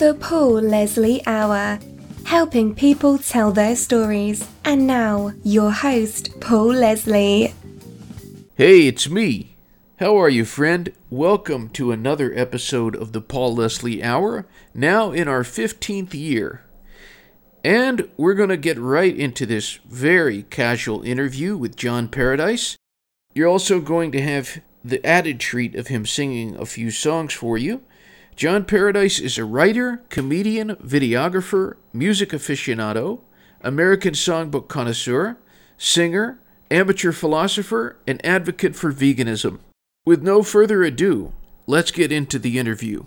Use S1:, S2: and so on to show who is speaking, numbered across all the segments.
S1: The Paul Leslie Hour, helping people tell their stories. And now, your host, Paul Leslie.
S2: Hey, it's me. How are you, friend? Welcome to another episode of the Paul Leslie Hour, now in our 15th year. And we're going to get right into this very casual interview with John Paradise. You're also going to have the added treat of him singing a few songs for you. John Paradise is a writer, comedian, videographer, music aficionado, American songbook connoisseur, singer, amateur philosopher, and advocate for veganism. With no further ado, let's get into the interview.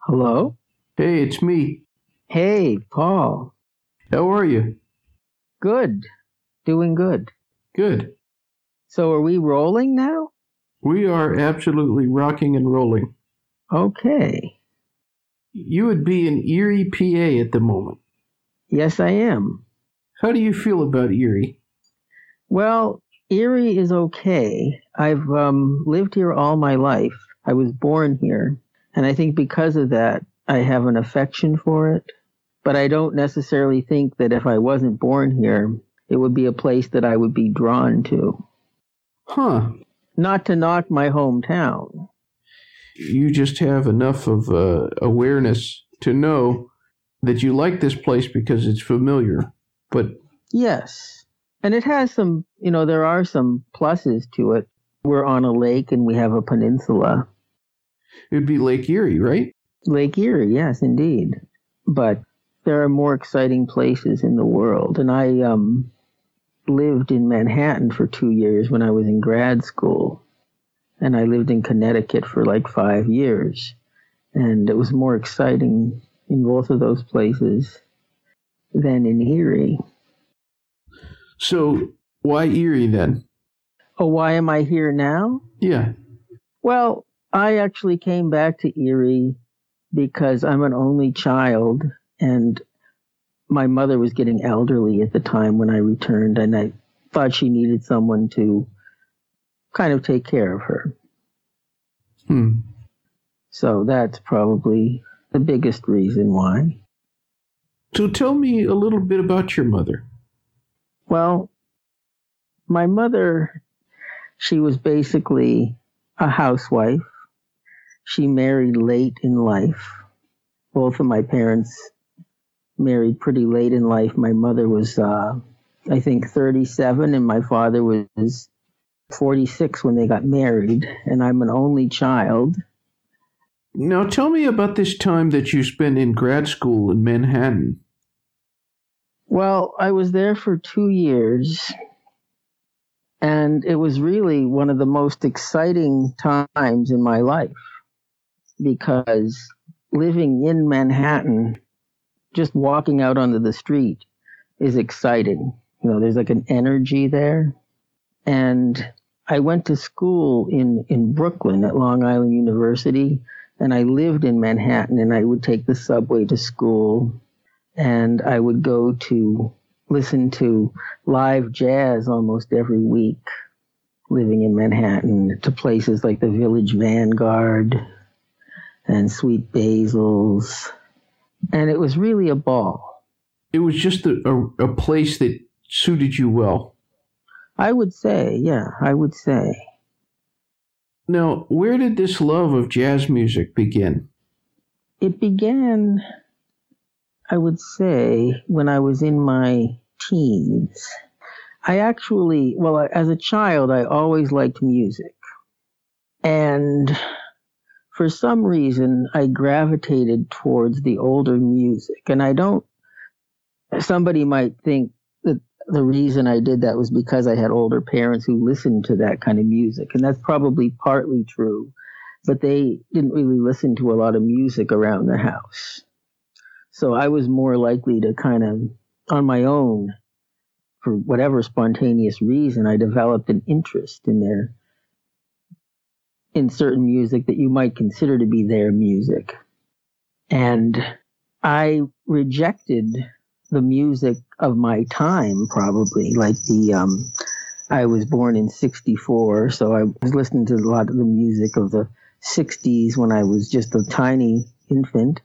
S3: Hello?
S2: Hey, it's me.
S3: Hey, Paul.
S2: How are you?
S3: Good. Doing good.
S2: Good.
S3: So are we rolling now?
S2: We are absolutely rocking and rolling.
S3: Okay.
S2: You would be in Erie, PA at the moment.
S3: Yes, I am.
S2: How do you feel about Erie?
S3: Well, Erie is okay. I've um, lived here all my life. I was born here. And I think because of that, I have an affection for it. But I don't necessarily think that if I wasn't born here, it would be a place that I would be drawn to.
S2: Huh.
S3: Not to knock my hometown.
S2: You just have enough of uh, awareness to know that you like this place because it's familiar. But
S3: Yes. And it has some, you know, there are some pluses to it. We're on a lake and we have a peninsula.
S2: it would be Lake Erie, right?
S3: Lake Erie, yes, indeed. But there are more exciting places in the world. And I um, lived in Manhattan for two years when I was in grad school. And I lived in Connecticut for like five years. And it was more exciting in both of those places than in Erie.
S2: So why Erie then?
S3: Oh, why am I here now?
S2: Yeah.
S3: Well, I actually came back to Erie because I'm an only child and my mother was getting elderly at the time when I returned and I thought she needed someone to kind of take care of her.
S2: Hmm.
S3: So that's probably the biggest reason why.
S2: So tell me a little bit about your mother.
S3: Well, my mother, she was basically a housewife. She married late in life. Both of my parents married pretty late in life. My mother was, uh, I think, 37, and my father was 46 when they got married. And I'm an only child.
S2: Now tell me about this time that you spent in grad school in Manhattan.
S3: Well, I was there for two years, and it was really one of the most exciting times in my life because living in Manhattan, just walking out onto the street is exciting. You know, there's like an energy there. And I went to school in, in Brooklyn at Long Island University, and I lived in Manhattan, and I would take the subway to school and I would go to listen to live jazz almost every week living in Manhattan to places like the Village Vanguard and Sweet Basil's. And it was really a ball.
S2: It was just a, a, a place that suited you well.
S3: I would say, yeah, I would say.
S2: Now, where did this love of jazz music begin?
S3: It began I would say when I was in my teens. I actually, well, as a child, I always liked music. And for some reason, I gravitated towards the older music. And I don't, somebody might think the reason I did that was because I had older parents who listened to that kind of music. And that's probably partly true. But they didn't really listen to a lot of music around the house. So I was more likely to kind of, on my own, for whatever spontaneous reason, I developed an interest in their, in certain music that you might consider to be their music. And I rejected the music of my time, probably, like the, um, I was born in 64, so I was listening to a lot of the music of the 60s when I was just a tiny infant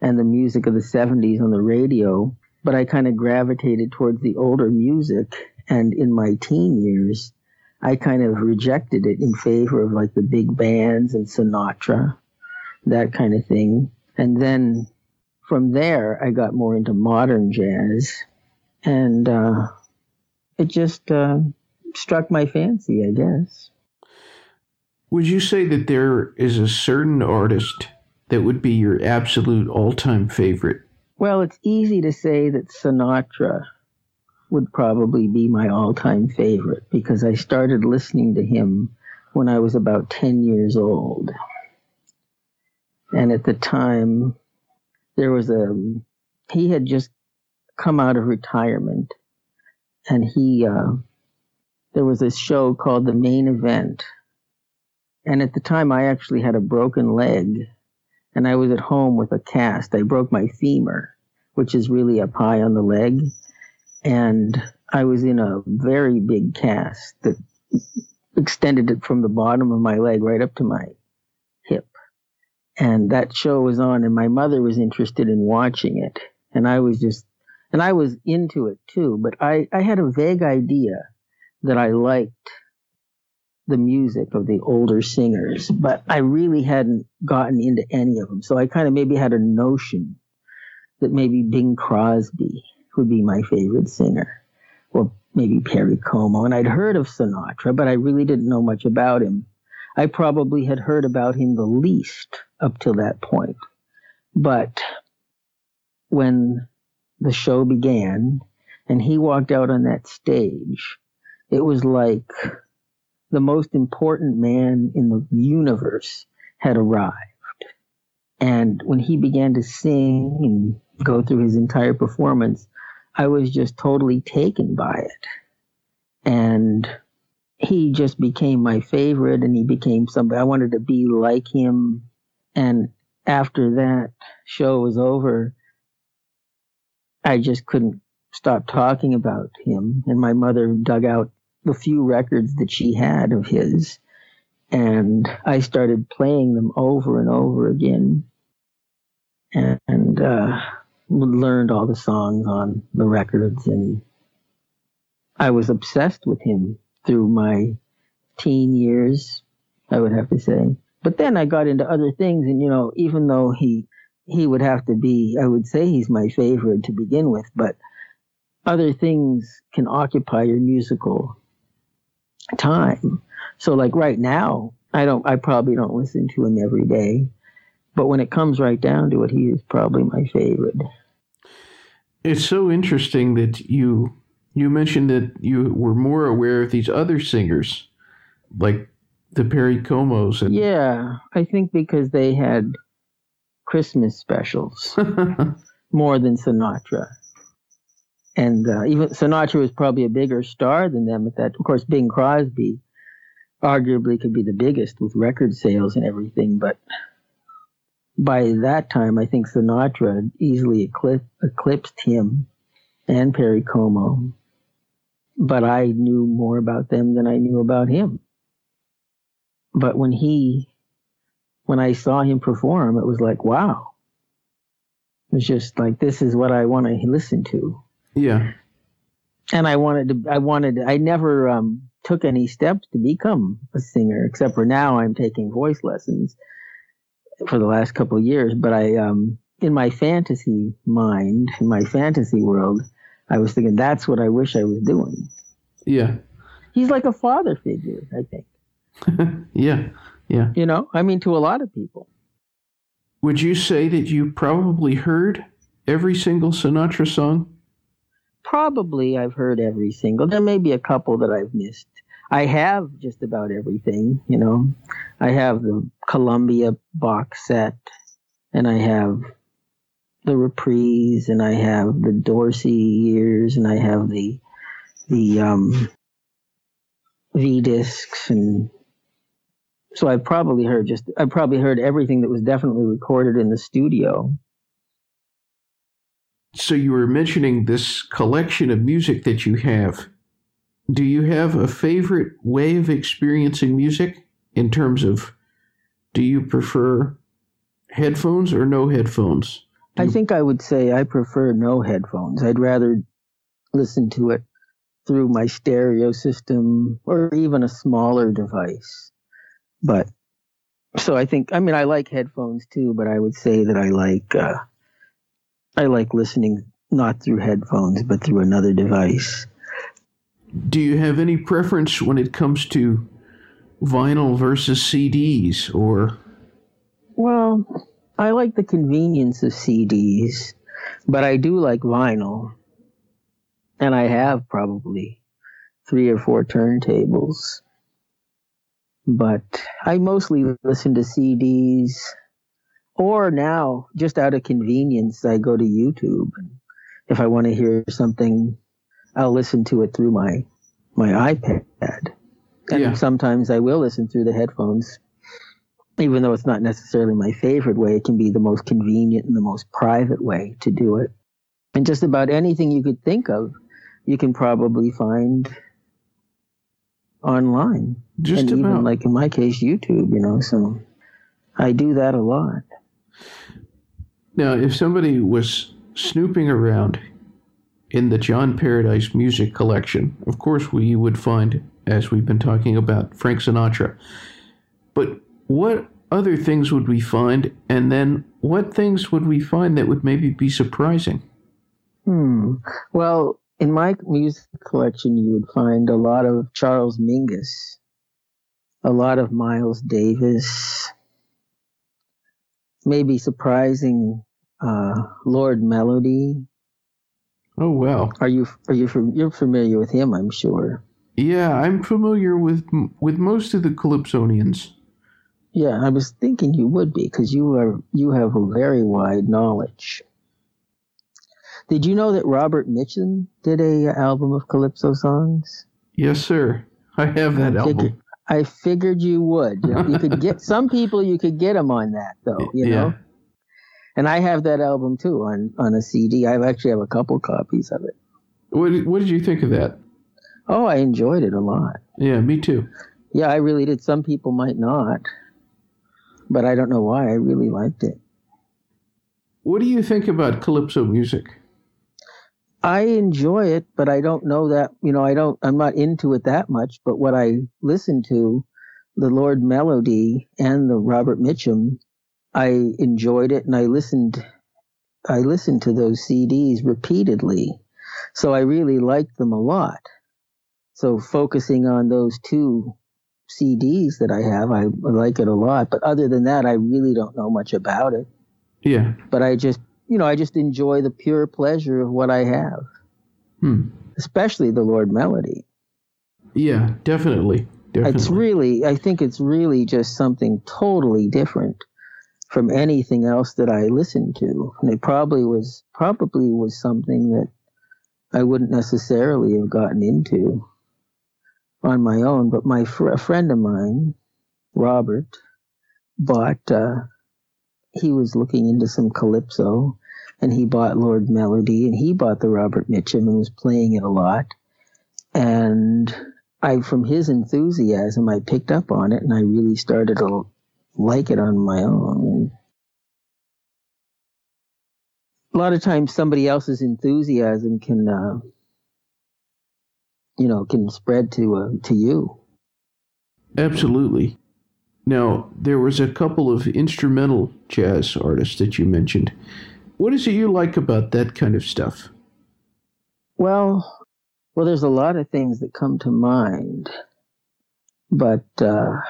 S3: and the music of the 70s on the radio, but I kind of gravitated towards the older music. And in my teen years, I kind of rejected it in favor of like the big bands and Sinatra, that kind of thing. And then from there, I got more into modern jazz, and uh, it just uh, struck my fancy, I guess.
S2: Would you say that there is a certain artist that would be your absolute all time favorite?
S3: Well, it's easy to say that Sinatra would probably be my all time favorite because I started listening to him when I was about 10 years old. And at the time, there was a, he had just come out of retirement and he, uh, there was a show called The Main Event. And at the time, I actually had a broken leg and I was at home with a cast. I broke my femur, which is really up high on the leg. And I was in a very big cast that extended it from the bottom of my leg right up to my. And that show was on, and my mother was interested in watching it. And I was just, and I was into it too, but I, I had a vague idea that I liked the music of the older singers, but I really hadn't gotten into any of them. So I kind of maybe had a notion that maybe Bing Crosby would be my favorite singer, or maybe Perry Como. And I'd heard of Sinatra, but I really didn't know much about him. I probably had heard about him the least up till that point. But when the show began and he walked out on that stage, it was like the most important man in the universe had arrived. And when he began to sing and go through his entire performance, I was just totally taken by it. And he just became my favorite and he became somebody I wanted to be like him. And after that show was over, I just couldn't stop talking about him. And my mother dug out the few records that she had of his. And I started playing them over and over again. And uh, learned all the songs on the records. And I was obsessed with him through my teen years, I would have to say. But then I got into other things. And, you know, even though he, he would have to be, I would say he's my favorite to begin with, but other things can occupy your musical time. So like right now, I don't, I probably don't listen to him every day, but when it comes right down to it, he is probably my favorite.
S2: It's so interesting that you you mentioned that you were more aware of these other singers, like the Perry Comos.
S3: And... Yeah, I think because they had Christmas specials more than Sinatra and uh, even Sinatra was probably a bigger star than them at that. Of course, Bing Crosby arguably could be the biggest with record sales and everything, but by that time, I think Sinatra easily eclipsed him and Perry Como. But I knew more about them than I knew about him. But when he, when I saw him perform, it was like, wow. It was just like, this is what I want to listen to.
S2: Yeah.
S3: And I wanted to, I wanted, I never um, took any steps to become a singer, except for now I'm taking voice lessons for the last couple of years. But I, um, in my fantasy mind, in my fantasy world, I was thinking that's what I wish I was doing.
S2: Yeah.
S3: He's like a father figure, I think.
S2: yeah. Yeah.
S3: You know, I mean, to a lot of people.
S2: Would you say that you probably heard every single Sinatra song?
S3: probably I've heard every single. There may be a couple that I've missed. I have just about everything, you know. I have the Columbia box set, and I have the reprise, and I have the Dorsey years, and I have the the um, V discs, and so I probably heard just I probably heard everything that was definitely recorded in the studio
S2: so you were mentioning this collection of music that you have. Do you have a favorite way of experiencing music in terms of do you prefer headphones or no headphones?
S3: I think I would say I prefer no headphones. I'd rather listen to it through my stereo system or even a smaller device. But so I think I mean I like headphones too, but I would say that I like uh, I like listening not through headphones but through another device.
S2: Do you have any preference when it comes to vinyl versus CDs or
S3: Well, I like the convenience of CDs, but I do like vinyl. And I have probably three or four turntables. But I mostly listen to CDs or now just out of convenience I go to YouTube. If I want to hear something, I'll listen to it through my my iPad. And
S2: Yeah.
S3: sometimes I will listen through the headphones even though it's not necessarily my favorite way, it can be the most convenient and the most private way to do it. And just about anything you could think of, you can probably find online.
S2: just
S3: and
S2: about?
S3: even like in my case, YouTube, you know, so I do that a lot.
S2: Now, if somebody was snooping around in the John Paradise music collection, of course we would find, as we've been talking about, Frank Sinatra. But what other things would we find? And then what things would we find that would maybe be surprising?
S3: Hmm. Well, in my music collection, you would find a lot of Charles Mingus, a lot of Miles Davis, maybe surprising uh, Lord Melody.
S2: Oh, wow.
S3: Are you are you you're familiar with him? I'm sure.
S2: Yeah, I'm familiar with with most of the Calypsonians.
S3: Yeah, I was thinking you would be because you are you have a very wide knowledge. Did you know that Robert Mitchum did a album of calypso songs?
S2: Yes, sir. I have that
S3: I
S2: album.
S3: I figured you would. You, know, you could get some people. You could get them on that though. You know. And I have that album too on on a CD. I actually have a couple copies of it.
S2: What, what did you think of that?
S3: Oh, I enjoyed it a lot.
S2: Yeah, me too.
S3: Yeah, I really did. Some people might not, but I don't know why. I really liked it.
S2: What do you think about Calypso music?
S3: I enjoy it, but I don't know that, you know, I don't, I'm not into it that much. But what I listen to, the Lord Melody and the Robert Mitchum, I enjoyed it and I listened, I listened to those CDs repeatedly. So I really liked them a lot. So focusing on those two CDs that I have, I like it a lot. But other than that, I really don't know much about it.
S2: Yeah.
S3: But I just, you know, I just enjoy the pure pleasure of what I have
S2: Hmm.
S3: especially the Lord Melody.
S2: Yeah, definitely. Definitely.
S3: It's really, I think it's really just something totally different from anything else that I listened to, and it probably was probably was something that I wouldn't necessarily have gotten into on my own. But my fr- a friend of mine, Robert, bought. Uh, he was looking into some calypso, and he bought Lord Melody, and he bought the Robert Mitchum and was playing it a lot. And I, from his enthusiasm, I picked up on it, and I really started to like it on my own. A lot of times, somebody else's enthusiasm can, uh, you know, can spread to uh, to you.
S2: Absolutely. Now, there was a couple of instrumental jazz artists that you mentioned. What is it you like about that kind of stuff?
S3: Well, well, there's a lot of things that come to mind, but uh,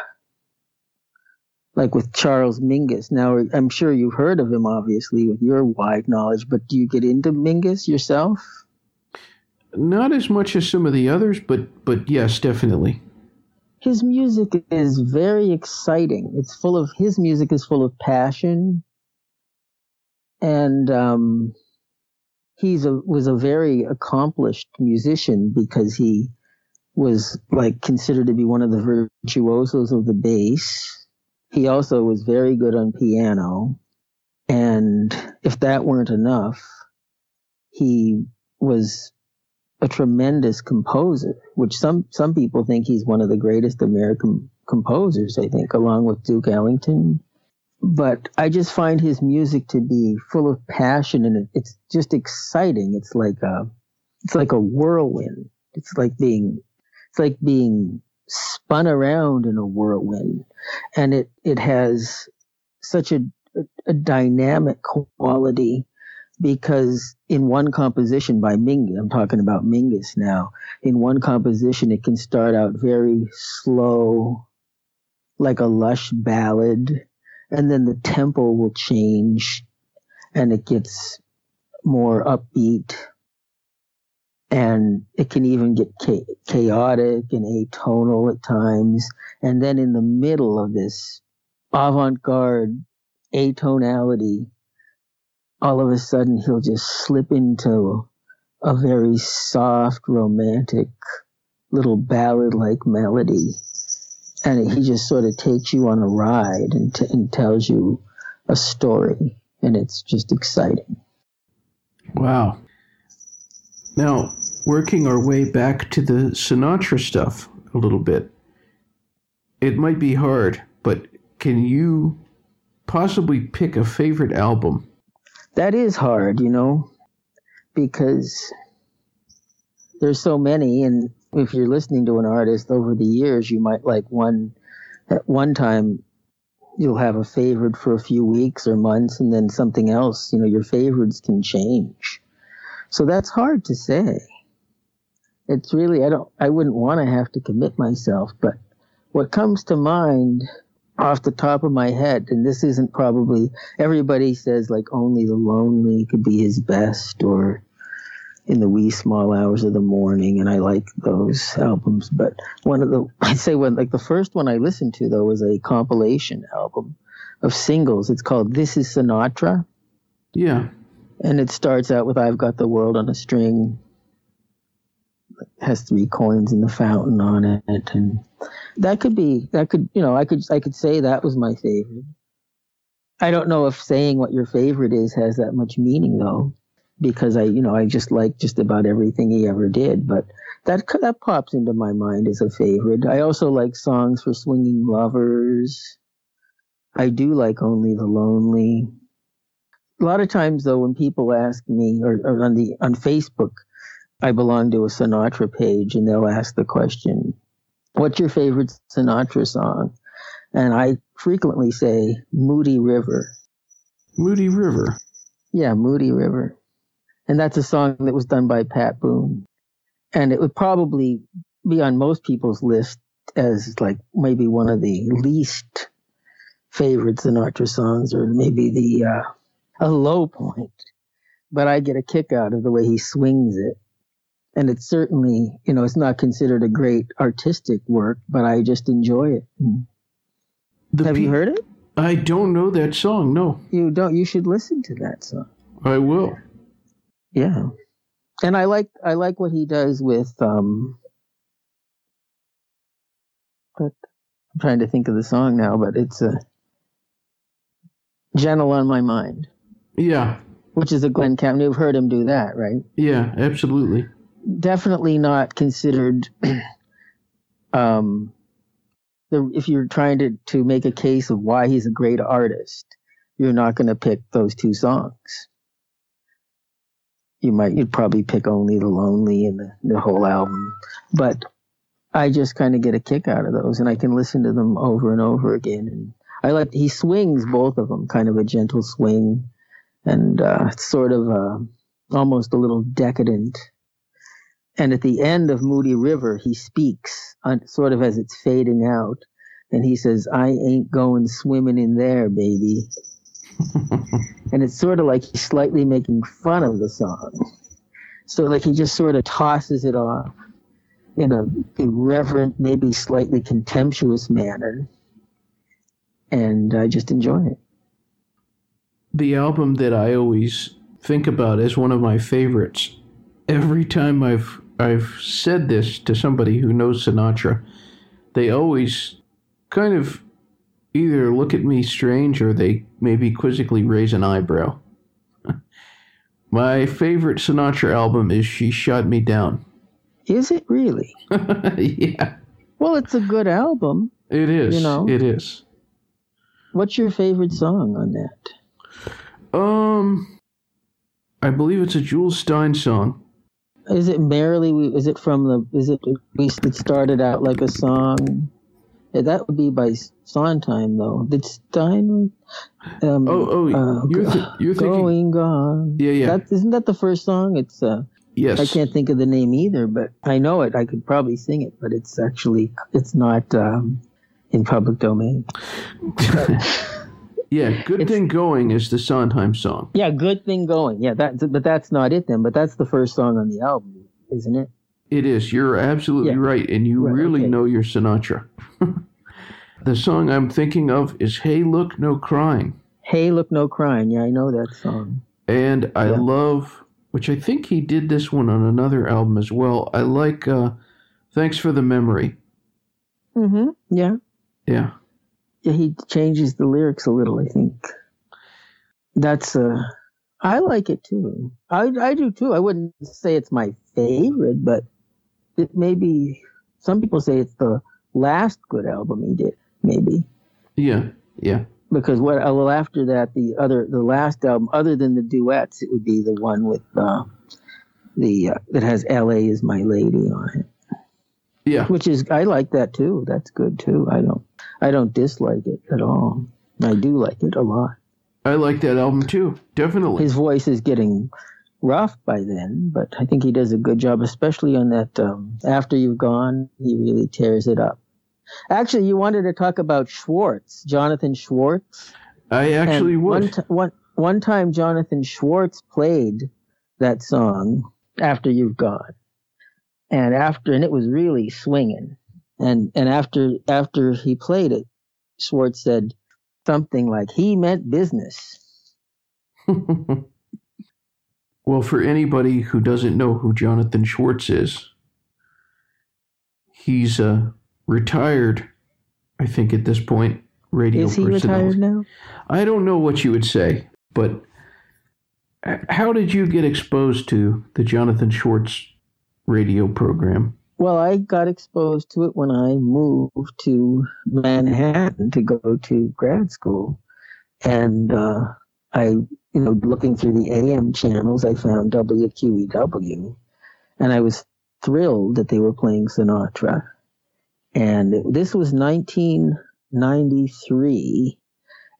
S3: like with Charles Mingus. Now, I'm sure you've heard of him, obviously, with your wide knowledge. But do you get into Mingus yourself?
S2: Not as much as some of the others, but but yes, definitely.
S3: His music is very exciting. It's full of his music is full of passion, and um, he's a was a very accomplished musician because he was like considered to be one of the virtuosos of the bass. He also was very good on piano, and if that weren't enough, he was a tremendous composer, which some some people think he's one of the greatest American composers. I think, along with Duke Ellington, but I just find his music to be full of passion and it's just exciting. It's like a, it's like a whirlwind. It's like being, it's like being spun around in a whirlwind, and it it has such a a dynamic quality because in one composition by Mingus, I'm talking about Mingus now, in one composition it can start out very slow, like a lush ballad, and then the tempo will change and it gets more upbeat. And it can even get chaotic and atonal at times. And then in the middle of this avant-garde atonality all of a sudden he'll just slip into a very soft romantic little ballad like melody and he just sort of takes you on a ride and, t- and tells you a story, and it's just exciting.
S2: Wow. Now, working our way back to the Sinatra stuff a little bit, it might be hard, but can you possibly pick a favorite album?
S3: That is hard, you know, because there's so many, and if you're listening to an artist over the years, you might like one at one time you'll have a favorite for a few weeks or months and then something else, you know, your favorites can change. So that's hard to say. It's really I don't I wouldn't want to have to commit myself, but what comes to mind off the top of my head, and this isn't probably everybody says like only the lonely could be his best or in the wee small hours of the morning, and I like those albums. But one of the, I'd say one, like the first one I listened to though was a compilation album of singles. It's called This Is Sinatra.
S2: Yeah.
S3: And it starts out with I've Got the World on a String. It has three coins in the fountain on it. And that could be, that could, you know, I could, I could say that was my favorite. I don't know if saying what your favorite is has that much meaning though because I, you know, I just like just about everything he ever did. But that that pops into my mind as a favorite. I also like songs for swinging lovers. I do like Only the Lonely. A lot of times, though, when people ask me, or, or on the on Facebook, I belong to a Sinatra page, and they'll ask the question, "What's your favorite Sinatra song?" And I frequently say Moody River.
S2: Moody River.
S3: Yeah, Moody River and that's a song that was done by Pat Boone, and it would probably be on most people's list as like maybe one of the least favorite Sinatra songs, or maybe the uh, a low point. But I get a kick out of the way he swings it, and it's certainly you know it's not considered a great artistic work, but I just enjoy it. The Have pe- you heard it?
S2: I don't know that song. No,
S3: you don't. You should listen to that song.
S2: I will.
S3: Yeah. And I like I like what he does with um but I'm trying to think of the song now, but it's a uh, Gentle on My Mind.
S2: Yeah.
S3: Which is a Glen Campbell. You've heard him do that, right?
S2: Yeah, absolutely.
S3: Definitely not considered um the if you're trying to, to make a case of why he's a great artist, you're not gonna pick those two songs you might you'd probably pick only the lonely and the, the whole album. But i just kind of get a kick out of those and i can listen to them over and over again and i like he swings both of them kind of a gentle swing and uh, sort of uh, almost a little decadent. And at the end of moody river he speaks on, sort of as it's fading out and he says i ain't going swimming in there baby and it's sort of like he's slightly making fun of the song. So like he just sort of tosses it off in a irreverent, maybe slightly contemptuous manner. And I just enjoy it.
S2: The album that I always think about as one of my favorites. Every time I've I've said this to somebody who knows Sinatra, they always kind of either look at me strange or they maybe quizzically raise an eyebrow. My favorite Sinatra album is She Shot Me Down.
S3: Is it really?
S2: yeah.
S3: Well, it's a good album.
S2: It is. You know, it is.
S3: What's your favorite song on that?
S2: Um, I believe it's a Jules Styne song.
S3: Is it merrily? Is it from the? Is it? We it started out like a song. Yeah, that would be by Sondheim, though. Did Styne? Um,
S2: Oh, oh,
S3: uh,
S2: you're th- you're thinking.
S3: going gone.
S2: Yeah, yeah.
S3: That, isn't that the first song? It's. Uh,
S2: yes.
S3: I can't think of the name either, but I know it. I could probably sing it, but it's actually it's not um, in public domain.
S2: yeah, good
S3: It's-
S2: thing going is the Sondheim song.
S3: Yeah, good thing going. Yeah, that. But that's not it then. But that's the first song on the album, isn't it?
S2: It is. You're absolutely
S3: Yeah.
S2: right, and you
S3: Right,
S2: really
S3: okay.
S2: know your Sinatra. the song I'm thinking of is "Hey, Look, No Crying,"
S3: Hey, look, no crying. Yeah, I know that song.
S2: and I
S3: Yeah.
S2: love, which I think he did this one on another album as well. I like uh, "Thanks for the Memory."
S3: Mm-hmm. Yeah.
S2: Yeah,
S3: yeah, he changes the lyrics a little. I think that's uh, I like it too. I I do too. I wouldn't say it's my favorite, but it may be. Some people say it's the last good album he did. Maybe
S2: yeah, yeah.
S3: because what well after that the other the last album other than the duets it would be the one with uh, the uh, that has L.A. is my lady on it.
S2: Yeah,
S3: which is I like that too. That's good too. I don't I don't dislike it at all. I do like it a lot.
S2: I like that album too. Definitely.
S3: His voice is getting rough by then, but I think he does a good job, especially on that um, after you've gone. He really tears it up. Actually, you wanted to talk about Schwartz, Jonathan Schwartz.
S2: I actually
S3: And
S2: would.
S3: One, t- one, one time, Jonathan Schwartz played that song after you've gone, and after, and it was really swinging. And and after after he played it, Schwartz said something like he meant business.
S2: well, for anybody who doesn't know who Jonathan Schwartz is, he's a retired, I think, at this point. Radio
S3: Is he
S2: personality.
S3: retired now?
S2: I don't know what you would say, but how did you get exposed to the Jonathan Schwartz radio program?
S3: Well, I got exposed to it when I moved to Manhattan to go to grad school. And uh, I, you know, looking through the AM channels, I found WQEW. And I was thrilled that they were playing Sinatra. And this was 1993.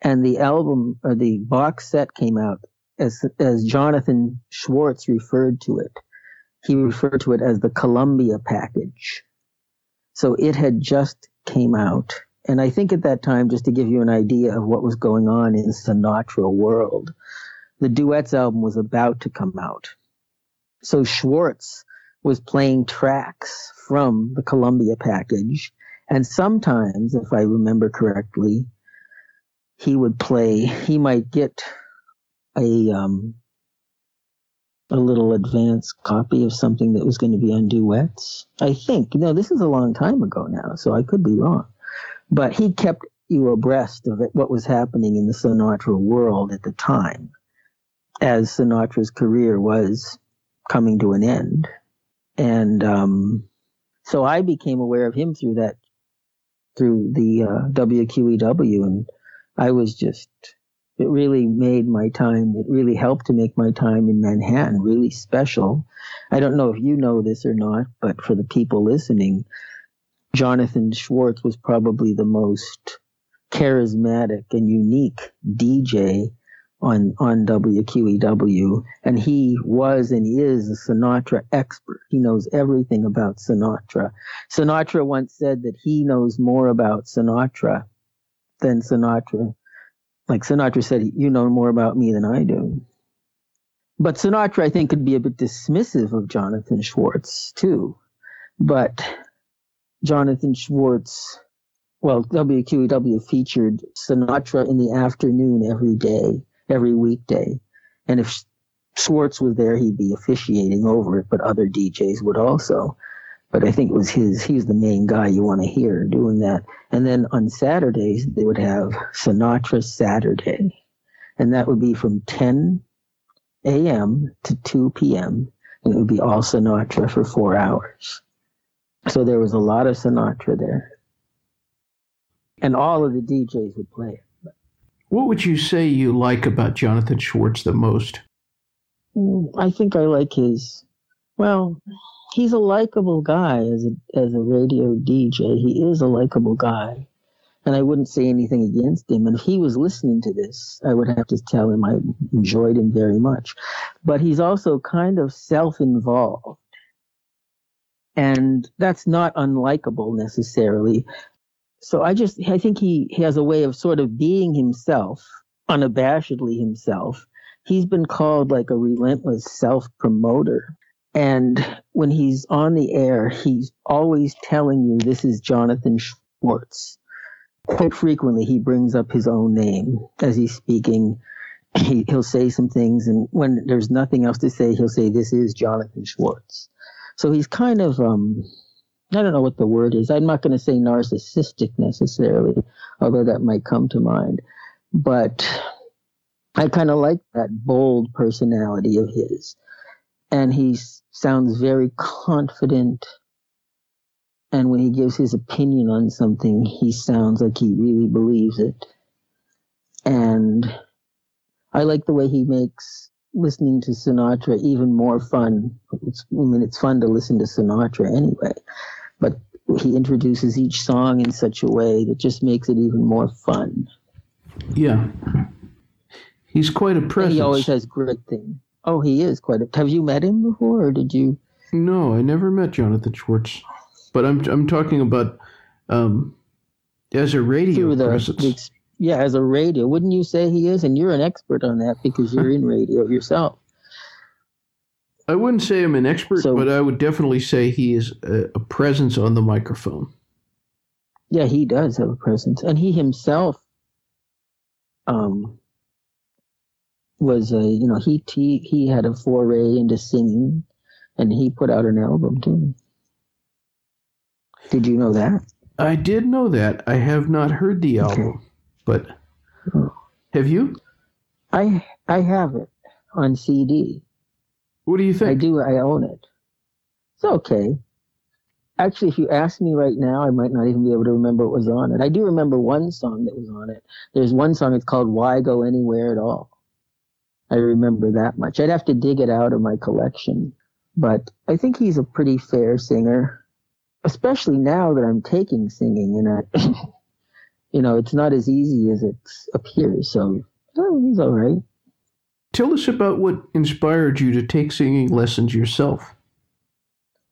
S3: And the album, or the box set came out as, as Jonathan Schwartz referred to it he referred to it as the Columbia package. So it had just came out. And I think at that time, just to give you an idea of what was going on in Sinatra world, the Duets album was about to come out. So Schwartz was playing tracks from the Columbia package. And sometimes, if I remember correctly, he would play, he might get a, um, a little advance copy of something that was going to be on duets. I think. No, this is a long time ago now, so I could be wrong. But he kept you abreast of it, what was happening in the Sinatra world at the time, as Sinatra's career was coming to an end. And um, so I became aware of him through that, through the uh, WQEW, and I was just it really made my time it really helped to make my time in manhattan really special i don't know if you know this or not but for the people listening jonathan schwartz was probably the most charismatic and unique dj on on WQEW and he was and is a Sinatra expert. He knows everything about Sinatra. Sinatra once said that he knows more about Sinatra than Sinatra like Sinatra said, you know more about me than I do. But Sinatra, I think, could be a bit dismissive of Jonathan Schwartz too. But Jonathan Schwartz, well, WQEW featured Sinatra in the afternoon every day, every weekday. And if Schwartz was there, he'd be officiating over it, but other DJs would also. But I think it was his, he's the main guy you want to hear doing that. And then on Saturdays, they would have Sinatra Saturday. And that would be from 10 a.m. to 2 p.m. And it would be all Sinatra for four hours. So there was a lot of Sinatra there. And all of the DJs would play it.
S2: What would you say you like about Jonathan Schwartz the most?
S3: Mm, I think I like his. Well, he's a likable guy as a as a radio DJ. He is a likable guy, and I wouldn't say anything against him. And if he was listening to this, I would have to tell him I enjoyed him very much. But he's also kind of self-involved, and that's not unlikable necessarily. So I just I think he, he has a way of sort of being himself, unabashedly himself. He's been called like a relentless self promoter. And when he's on the air, he's always telling you this is Jonathan Schwartz. Quite frequently, he brings up his own name as he's speaking. He, he'll say some things, and when there's nothing else to say, he'll say, This is Jonathan Schwartz. So he's kind of um, I don't know what the word is. I'm not going to say narcissistic necessarily, although that might come to mind. But I kind of like that bold personality of his. And he sounds very confident. And when he gives his opinion on something, he sounds like he really believes it. And I like the way he makes listening to Sinatra even more fun. It's, I mean, it's fun to listen to Sinatra anyway but he introduces each song in such a way that just makes it even more fun.
S2: Yeah. He's quite a presence. And
S3: he always has great things. Oh, he is quite a. Have you met him before, or did you?
S2: No, I never met Jonathan Schwartz. But I'm I'm talking about um, as a radio the, presence. The,
S3: yeah, as a radio. Wouldn't you say he is? And you're an expert on that because you're in radio yourself.
S2: I wouldn't say I'm an expert, so, but I would definitely say he is a, a, presence on the microphone.
S3: Yeah, he does have a presence, and he himself, um, was a you know he he he had a foray into singing, and he put out an album too. Did you know that?
S2: I did know that. I have not heard the album, okay. But have you?
S3: I I have it on CD.
S2: What do you think?
S3: I do. I own it. It's okay. Actually, if you ask me right now, I might not even be able to remember what was on it. I do remember one song that was on it. There's one song, it's called Why Go Anywhere at All. I remember that much. I'd have to dig it out of my collection. But I think he's a pretty fair singer, especially now that I'm taking singing and I, you know, it's not as easy as it appears. So oh, he's all right.
S2: Tell us about what inspired you to take singing lessons yourself.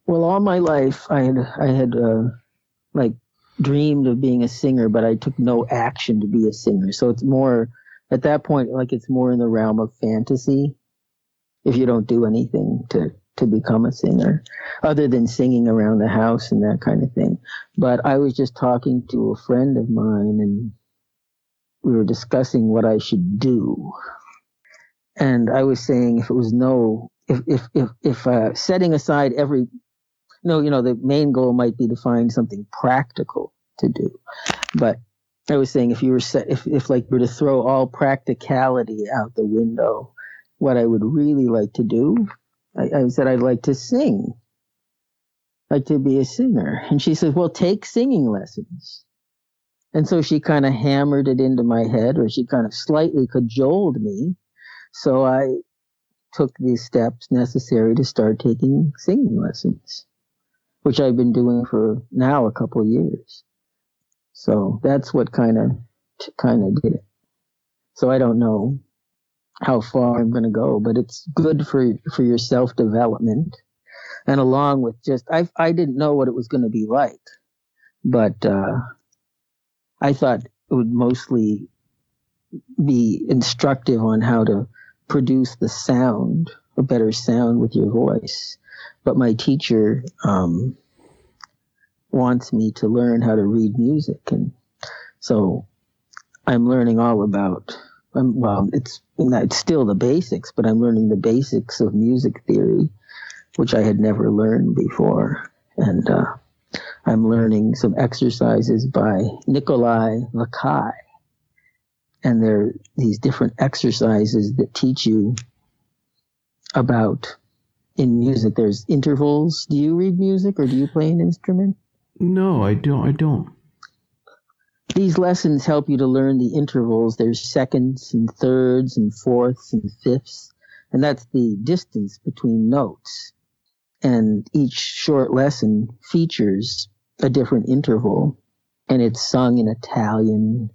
S3: Well, all my life, I had I had uh, like dreamed of being a singer, but I took no action to be a singer. So it's more at that point, like it's more in the realm of fantasy. If you don't do anything to to become a singer, other than singing around the house and that kind of thing. But I was just talking to a friend of mine, and we were discussing what I should do and I was saying if it was no, if if if, if uh, setting aside every, no, you know, the main goal might be to find something practical to do, but I was saying if you were set, if if like you were to throw all practicality out the window, what I would really like to do, I, I said I'd like to sing, like to be a singer, and she said, well, take singing lessons. And so she kind of hammered it into my head, or she kind of slightly cajoled me so I took the steps necessary to start taking singing lessons, which I've been doing for now a couple years. So that's what kind of kind of did it. So I don't know how far I'm going to go, but it's good for for your self development, and along with just I I didn't know what it was going to be like, but uh, I thought it would mostly be instructive on how to produce the sound, a better sound with your voice. But my teacher um, wants me to learn how to read music, and so I'm learning all about. Um, well, it's it's still the basics, but I'm learning the basics of music theory, which I had never learned before, and uh, I'm learning some exercises by Nicola Vaccai. And there are these different exercises that teach you about in music there's intervals. Do you read music or do you play an instrument?
S2: No i don't i don't
S3: these lessons help you to learn the intervals. There's seconds and thirds and fourths and fifths, and that's the distance between notes. And each short lesson features a different interval, and it's sung in Italian.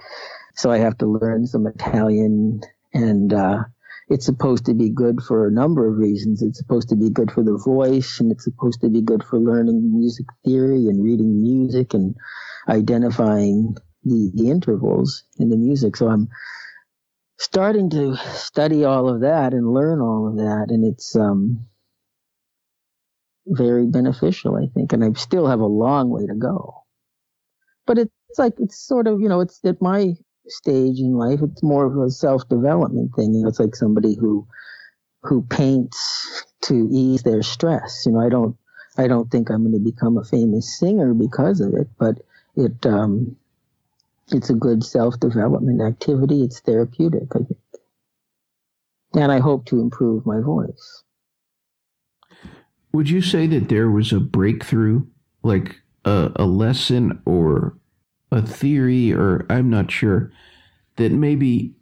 S3: So I have to learn some Italian, and uh, it's supposed to be good for a number of reasons. It's supposed to be good for the voice, and it's supposed to be good for learning music theory and reading music and identifying the, the intervals in the music. So I'm starting to study all of that and learn all of that, and it's um, very beneficial, I think. And I still have a long way to go, but it's like it's sort of you know it's at my stage in life. It's more of a self development thing. You know, it's like somebody who who paints to ease their stress. You know, I don't I don't think I'm going to become a famous singer because of it, but it um, it's a good self development activity. It's therapeutic, I think. And I hope to improve my voice.
S2: Would you say that there was a breakthrough, like a, a lesson or a theory, or I'm not sure, that maybe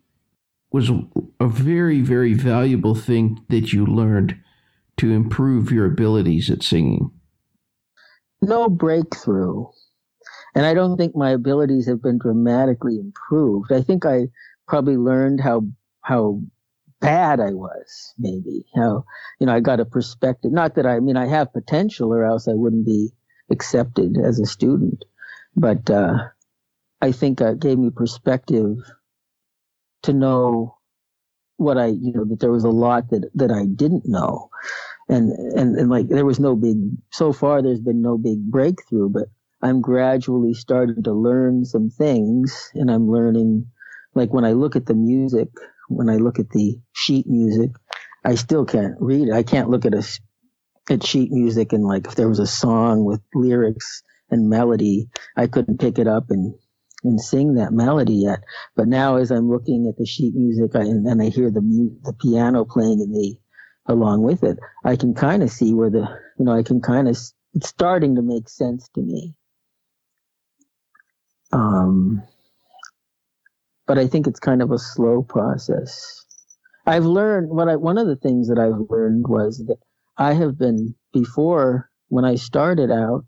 S2: was a very, very valuable thing that you learned to improve your abilities at singing?
S3: No breakthrough. And I don't think my abilities have been dramatically improved. I think I probably learned how how bad I was, maybe. How you know, I got a perspective. Not that I, I mean I have potential or else I wouldn't be accepted as a student. But uh, I think it gave me perspective to know what I, you know, that there was a lot that, that I didn't know. And, and, and like, there was no big, so far there's been no big breakthrough, but I'm gradually starting to learn some things and I'm learning, like when I look at the music, when I look at the sheet music, I still can't read it. I can't look at a, at sheet music and like if there was a song with lyrics and melody, I couldn't pick it up and and sing that melody yet. But now, as I'm looking at the sheet music I, and, and I hear the mu- the piano playing in the along with it, I can kind of see where the you know I can kind of it's starting to make sense to me. Um, but I think it's kind of a slow process. I've learned what I one of the things that I've learned was that I have been before when I started out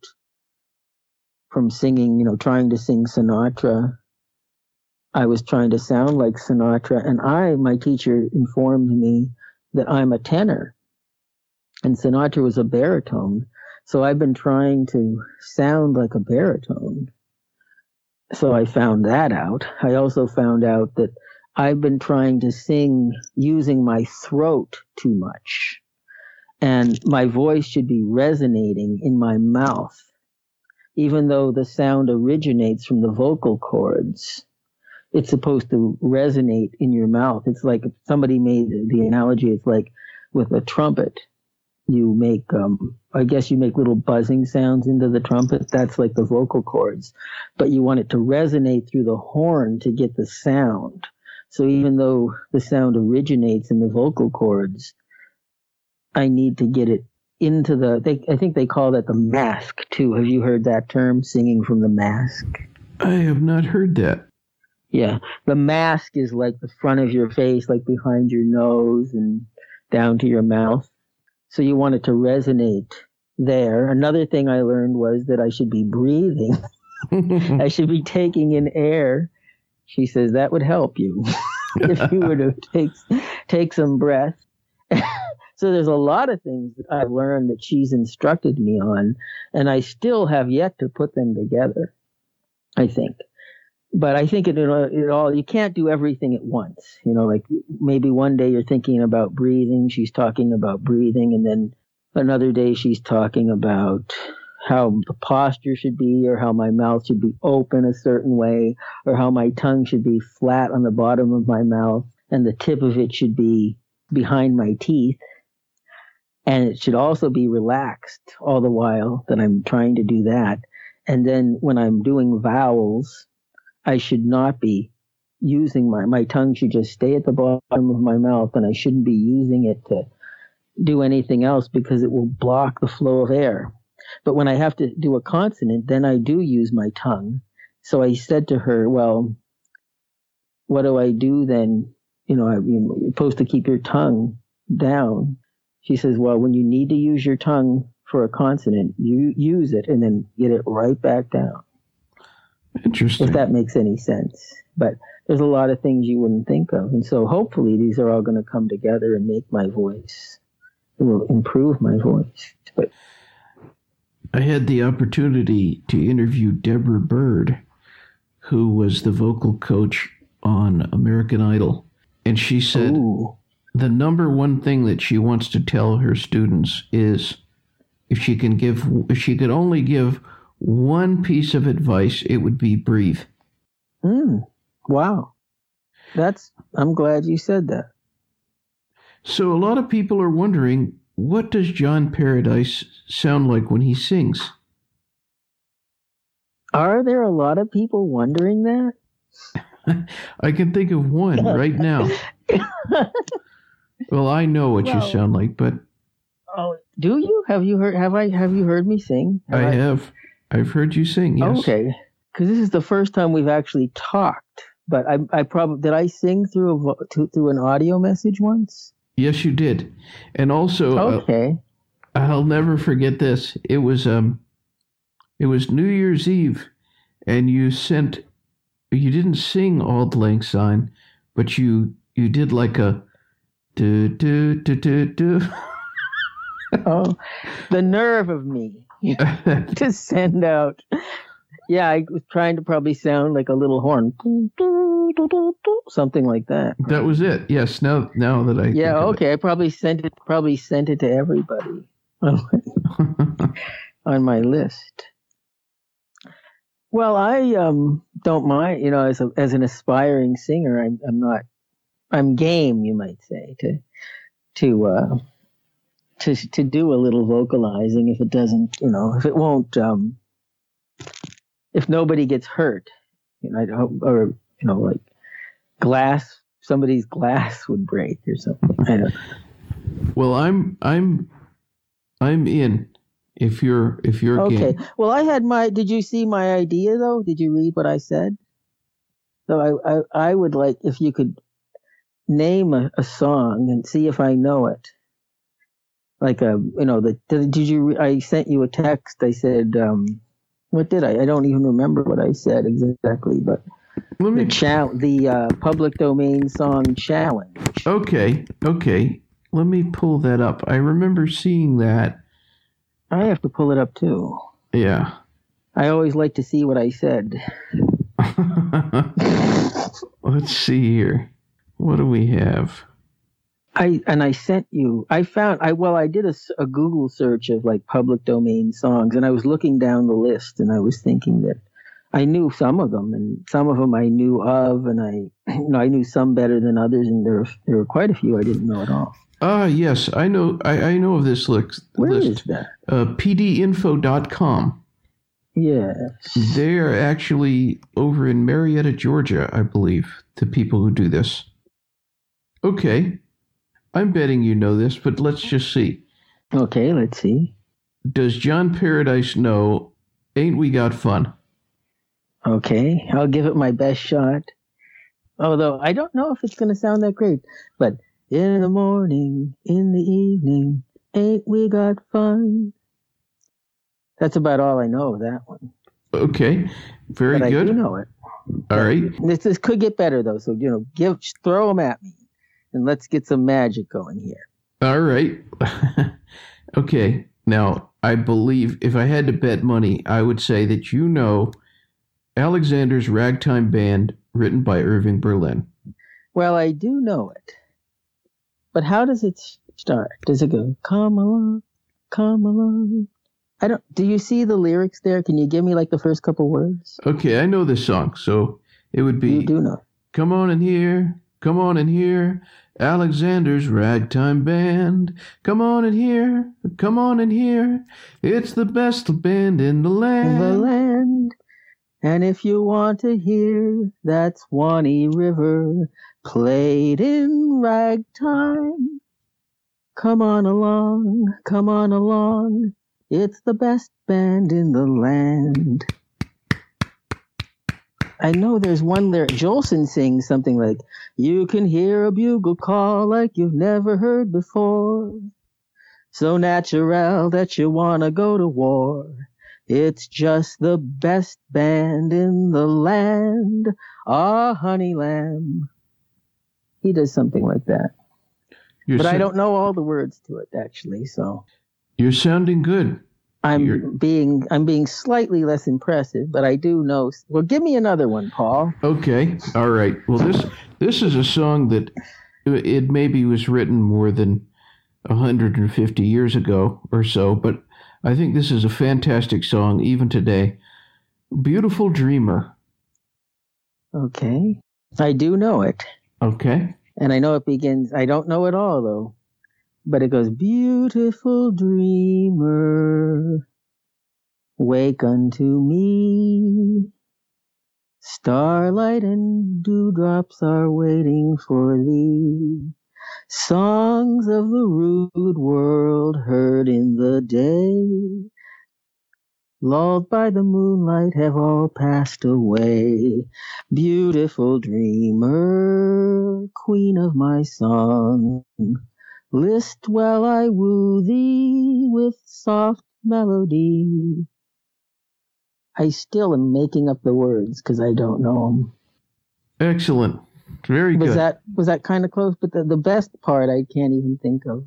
S3: from singing, you know, trying to sing Sinatra. I was trying to sound like Sinatra, and I, my teacher informed me that I'm a tenor, and Sinatra was a baritone. So I've been trying to sound like a baritone. So I found that out. I also found out that I've been trying to sing using my throat too much. And my voice should be resonating in my mouth even though the sound originates from the vocal cords, it's supposed to resonate in your mouth. It's like somebody made the analogy, it's like with a trumpet. You make, um, I guess you make little buzzing sounds into the trumpet. That's like the vocal cords, but you want it to resonate through the horn to get the sound. So even though the sound originates in the vocal cords, I need to get it into the they I think they call that the mask too. Have you heard that term singing from the mask?
S2: I have not heard that.
S3: Yeah. The mask is like the front of your face, like behind your nose and down to your mouth. So you want it to resonate there. Another thing I learned was that I should be breathing. I should be taking in air. She says that would help you if you were to take take some breath. So there's a lot of things that I've learned that she's instructed me on, and I still have yet to put them together. I think, but I think it, it all you can't do everything at once. You know, like maybe one day you're thinking about breathing, she's talking about breathing, and then another day she's talking about how the posture should be or how my mouth should be open a certain way or how my tongue should be flat on the bottom of my mouth and the tip of it should be behind my teeth and it should also be relaxed all the while that I'm trying to do that. And then when I'm doing vowels, I should not be using my my tongue should just stay at the bottom of my mouth and I shouldn't be using it to do anything else because it will block the flow of air. But when I have to do a consonant, then I do use my tongue so I said to her, well, what do I do then? You know, I, you're supposed to keep your tongue down. She says, well, when you need to use your tongue for a consonant, you use it and then get it right back down.
S2: Interesting.
S3: If that makes any sense. But there's a lot of things you wouldn't think of. And so hopefully these are all going to come together and make my voice, it will improve my voice. But
S2: I had the opportunity to interview Deborah Byrd, who was the vocal coach on American Idol. And she said
S3: ooh,
S2: the number one thing that she wants to tell her students is if she can give if she could only give one piece of advice, it would be breathe.
S3: mm, wow. That's, I'm glad you said that.
S2: So a lot of people are wondering what does John Paradise sound like when he sings?
S3: Are there a lot of people wondering that?
S2: I can think of one right now. Well, I know what you sound like, but
S3: Oh, do you? Have you heard? Have I? Have you heard me sing?
S2: I have. I've heard you sing. Yes.
S3: Okay, because this is the first time we've actually talked. But I, I probably did. I sing through a vo- to, through an audio message once.
S2: Yes, you did. And also, uh,
S3: Okay.
S2: I'll never forget this. It was um, it was New Year's Eve, and you sent. You didn't sing "Auld Lang Syne," but you you did like a do do do do do.
S3: oh, the nerve of me to send out. Yeah, I was trying to probably sound like a little horn, something like that.
S2: that was it. Yes. Now now that I
S3: Yeah. Okay. I probably sent it. Probably sent it to everybody on on my list. Well, I um don't mind. You know, as a as an aspiring singer, I'm I'm not. I'm game, you might say, to to uh to to do a little vocalizing if it doesn't, you know, if it won't um if nobody gets hurt, you know, or you know, like glass, somebody's glass would break or something. I don't,
S2: well, I'm I'm I'm in. If you're if you're
S3: okay.
S2: game.
S3: Well, I had my. Did you see my idea though? Did you read what I said? So I I, I would like if you could name a, a song and see if I know it. Like a you know the did, did you I sent you a text. I said um what did I? I don't even remember what I said exactly, but
S2: Let
S3: the
S2: me.
S3: chal- the uh, public domain song challenge.
S2: Okay. Okay. Let me pull that up. I remember seeing that.
S3: I have to pull it up too.
S2: Yeah.
S3: I always like to see what I said.
S2: Let's see here. What do we have?
S3: I and I sent you. I found I well I did a, a, Google search of like public domain songs, and I was looking down the list, and I was thinking that I knew some of them, and some of them I knew of, and I you know I knew some better than others, and there there were quite a few I didn't know at all.
S2: Ah, yes, I know. I, I know of this list.
S3: Where is
S2: list.
S3: that?
S2: Uh, PDInfo.com.
S3: Yes.
S2: They are actually over in Marietta, Georgia, I believe. The people who do this. Okay, I'm betting you know this, but let's just see.
S3: Okay, let's see.
S2: Does John Paradise know? Ain't we got fun?
S3: Okay, I'll give it my best shot. Although I don't know if it's going to sound that great, but in the morning, in the evening, ain't we got fun? That's about all I know of that one.
S2: Okay, very
S3: but I do
S2: good.
S3: know it.
S2: All right.
S3: This, this could get better though, so you know, give throw them at me, and let's get some magic going here.
S2: All right. okay. Now, I believe if I had to bet money, I would say that you know Alexander's Ragtime Band, written by Irving Berlin.
S3: Well, I do know it, but how does it start? Does it go come along, come along? I don't. Do you see the lyrics there? Can you give me like the first couple words?
S2: Okay, I know this song, so it would be.
S3: You do know.
S2: Come on in here, come on in here, Alexander's Ragtime Band. Come on in here, come on in here. It's the best band in the land.
S3: In the land. And if you want to hear that Swanee River played in ragtime, come on along, come on along. It's the best band in the land. I know there's one there. Jolson sings something like, You can hear a bugle call like you've never heard before. So natural that you want to go to war. It's just the best band in the land. Ah, honey lamb. He does something like that.
S2: You're
S3: but I don't know all the words to it actually, so
S2: You're sounding good.
S3: I'm
S2: You're-
S3: being I'm being slightly less impressive, but I do know. Well, give me another one, Paul.
S2: Okay. All right. Well, this this is a song that uh, it maybe was written more than 150 years ago or so, but I think this is a fantastic song even today. Beautiful Dreamer.
S3: Okay, I do know it.
S2: Okay.
S3: And I know it begins, I don't know it all though, but it goes, Beautiful dreamer, wake unto me. Starlight and dewdrops are waiting for thee. Songs of the rude world heard in the day, lulled by the moonlight, have all passed away. Beautiful dreamer, queen of my song, list while I woo thee with soft melody. I still am making up the words because I don't know them.
S2: Excellent. Very
S3: Was
S2: good.
S3: that was that kind of close? But the, the best part I can't even think of.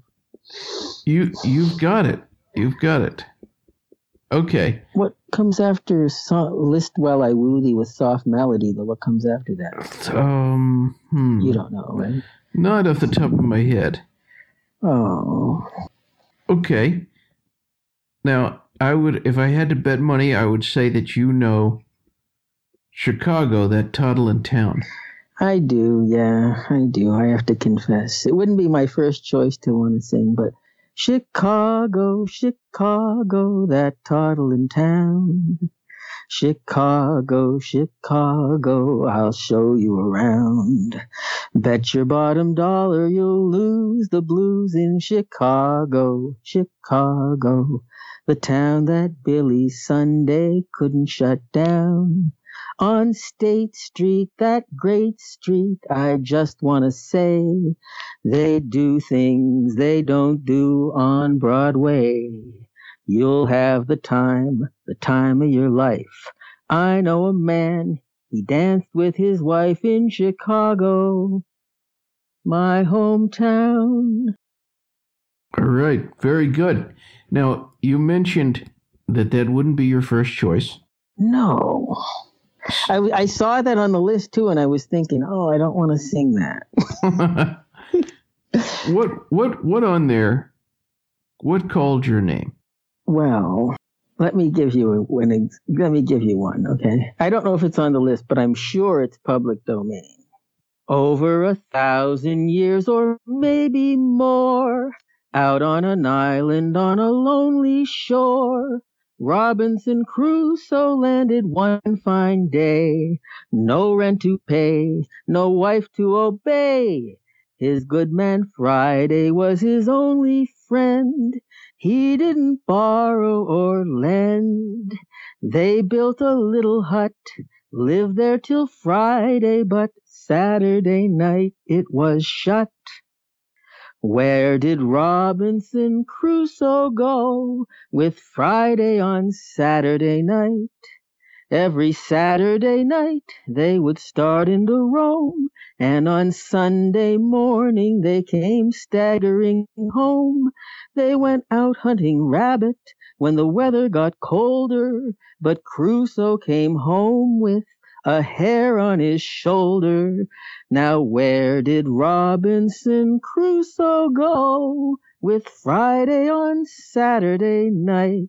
S2: you you've got it. You've got it. Okay.
S3: What comes after so- list while I woo thee with soft melody? Though what comes after that?
S2: Um hmm.
S3: You don't know, right?
S2: Not off the top of my head.
S3: Oh,
S2: Okay. Now, I would, if I had to bet money, I would say that you know Chicago, that toddling town.
S3: I do, yeah, I do. I have to confess. It wouldn't be my first choice to want to sing, but Chicago, Chicago, that toddling town. Chicago, Chicago, I'll show you around. Bet your bottom dollar you'll lose the blues in Chicago, Chicago, the town that Billy Sunday couldn't shut down on State Street, that great street, I just want to say they do things they don't do on Broadway. You'll have the time, the time of your life. I know a man, he danced with his wife in Chicago, my hometown.
S2: All right. Very good. Now, you mentioned that that wouldn't be your first choice.
S3: No. I, I saw that on the list too, and I was thinking, oh, I don't want to sing that.
S2: what, what, what on there? What called your name?
S3: Well, let me give you ex- Let me give you one. Okay. I don't know if it's on the list, but I'm sure it's public domain. Over a thousand years, or maybe more, out on an island on a lonely shore, Robinson Crusoe landed one fine day. No rent to pay, no wife to obey. His good man Friday was his only friend. He didn't borrow or lend. They built a little hut, lived there till Friday, but Saturday night it was shut. Where did Robinson Crusoe go with Friday on Saturday night? Every Saturday night they would start into roam, and on Sunday morning they came staggering home. They went out hunting rabbit when the weather got colder, but Crusoe came home with a hair on his shoulder. Now where did Robinson Crusoe go with Friday on Saturday night?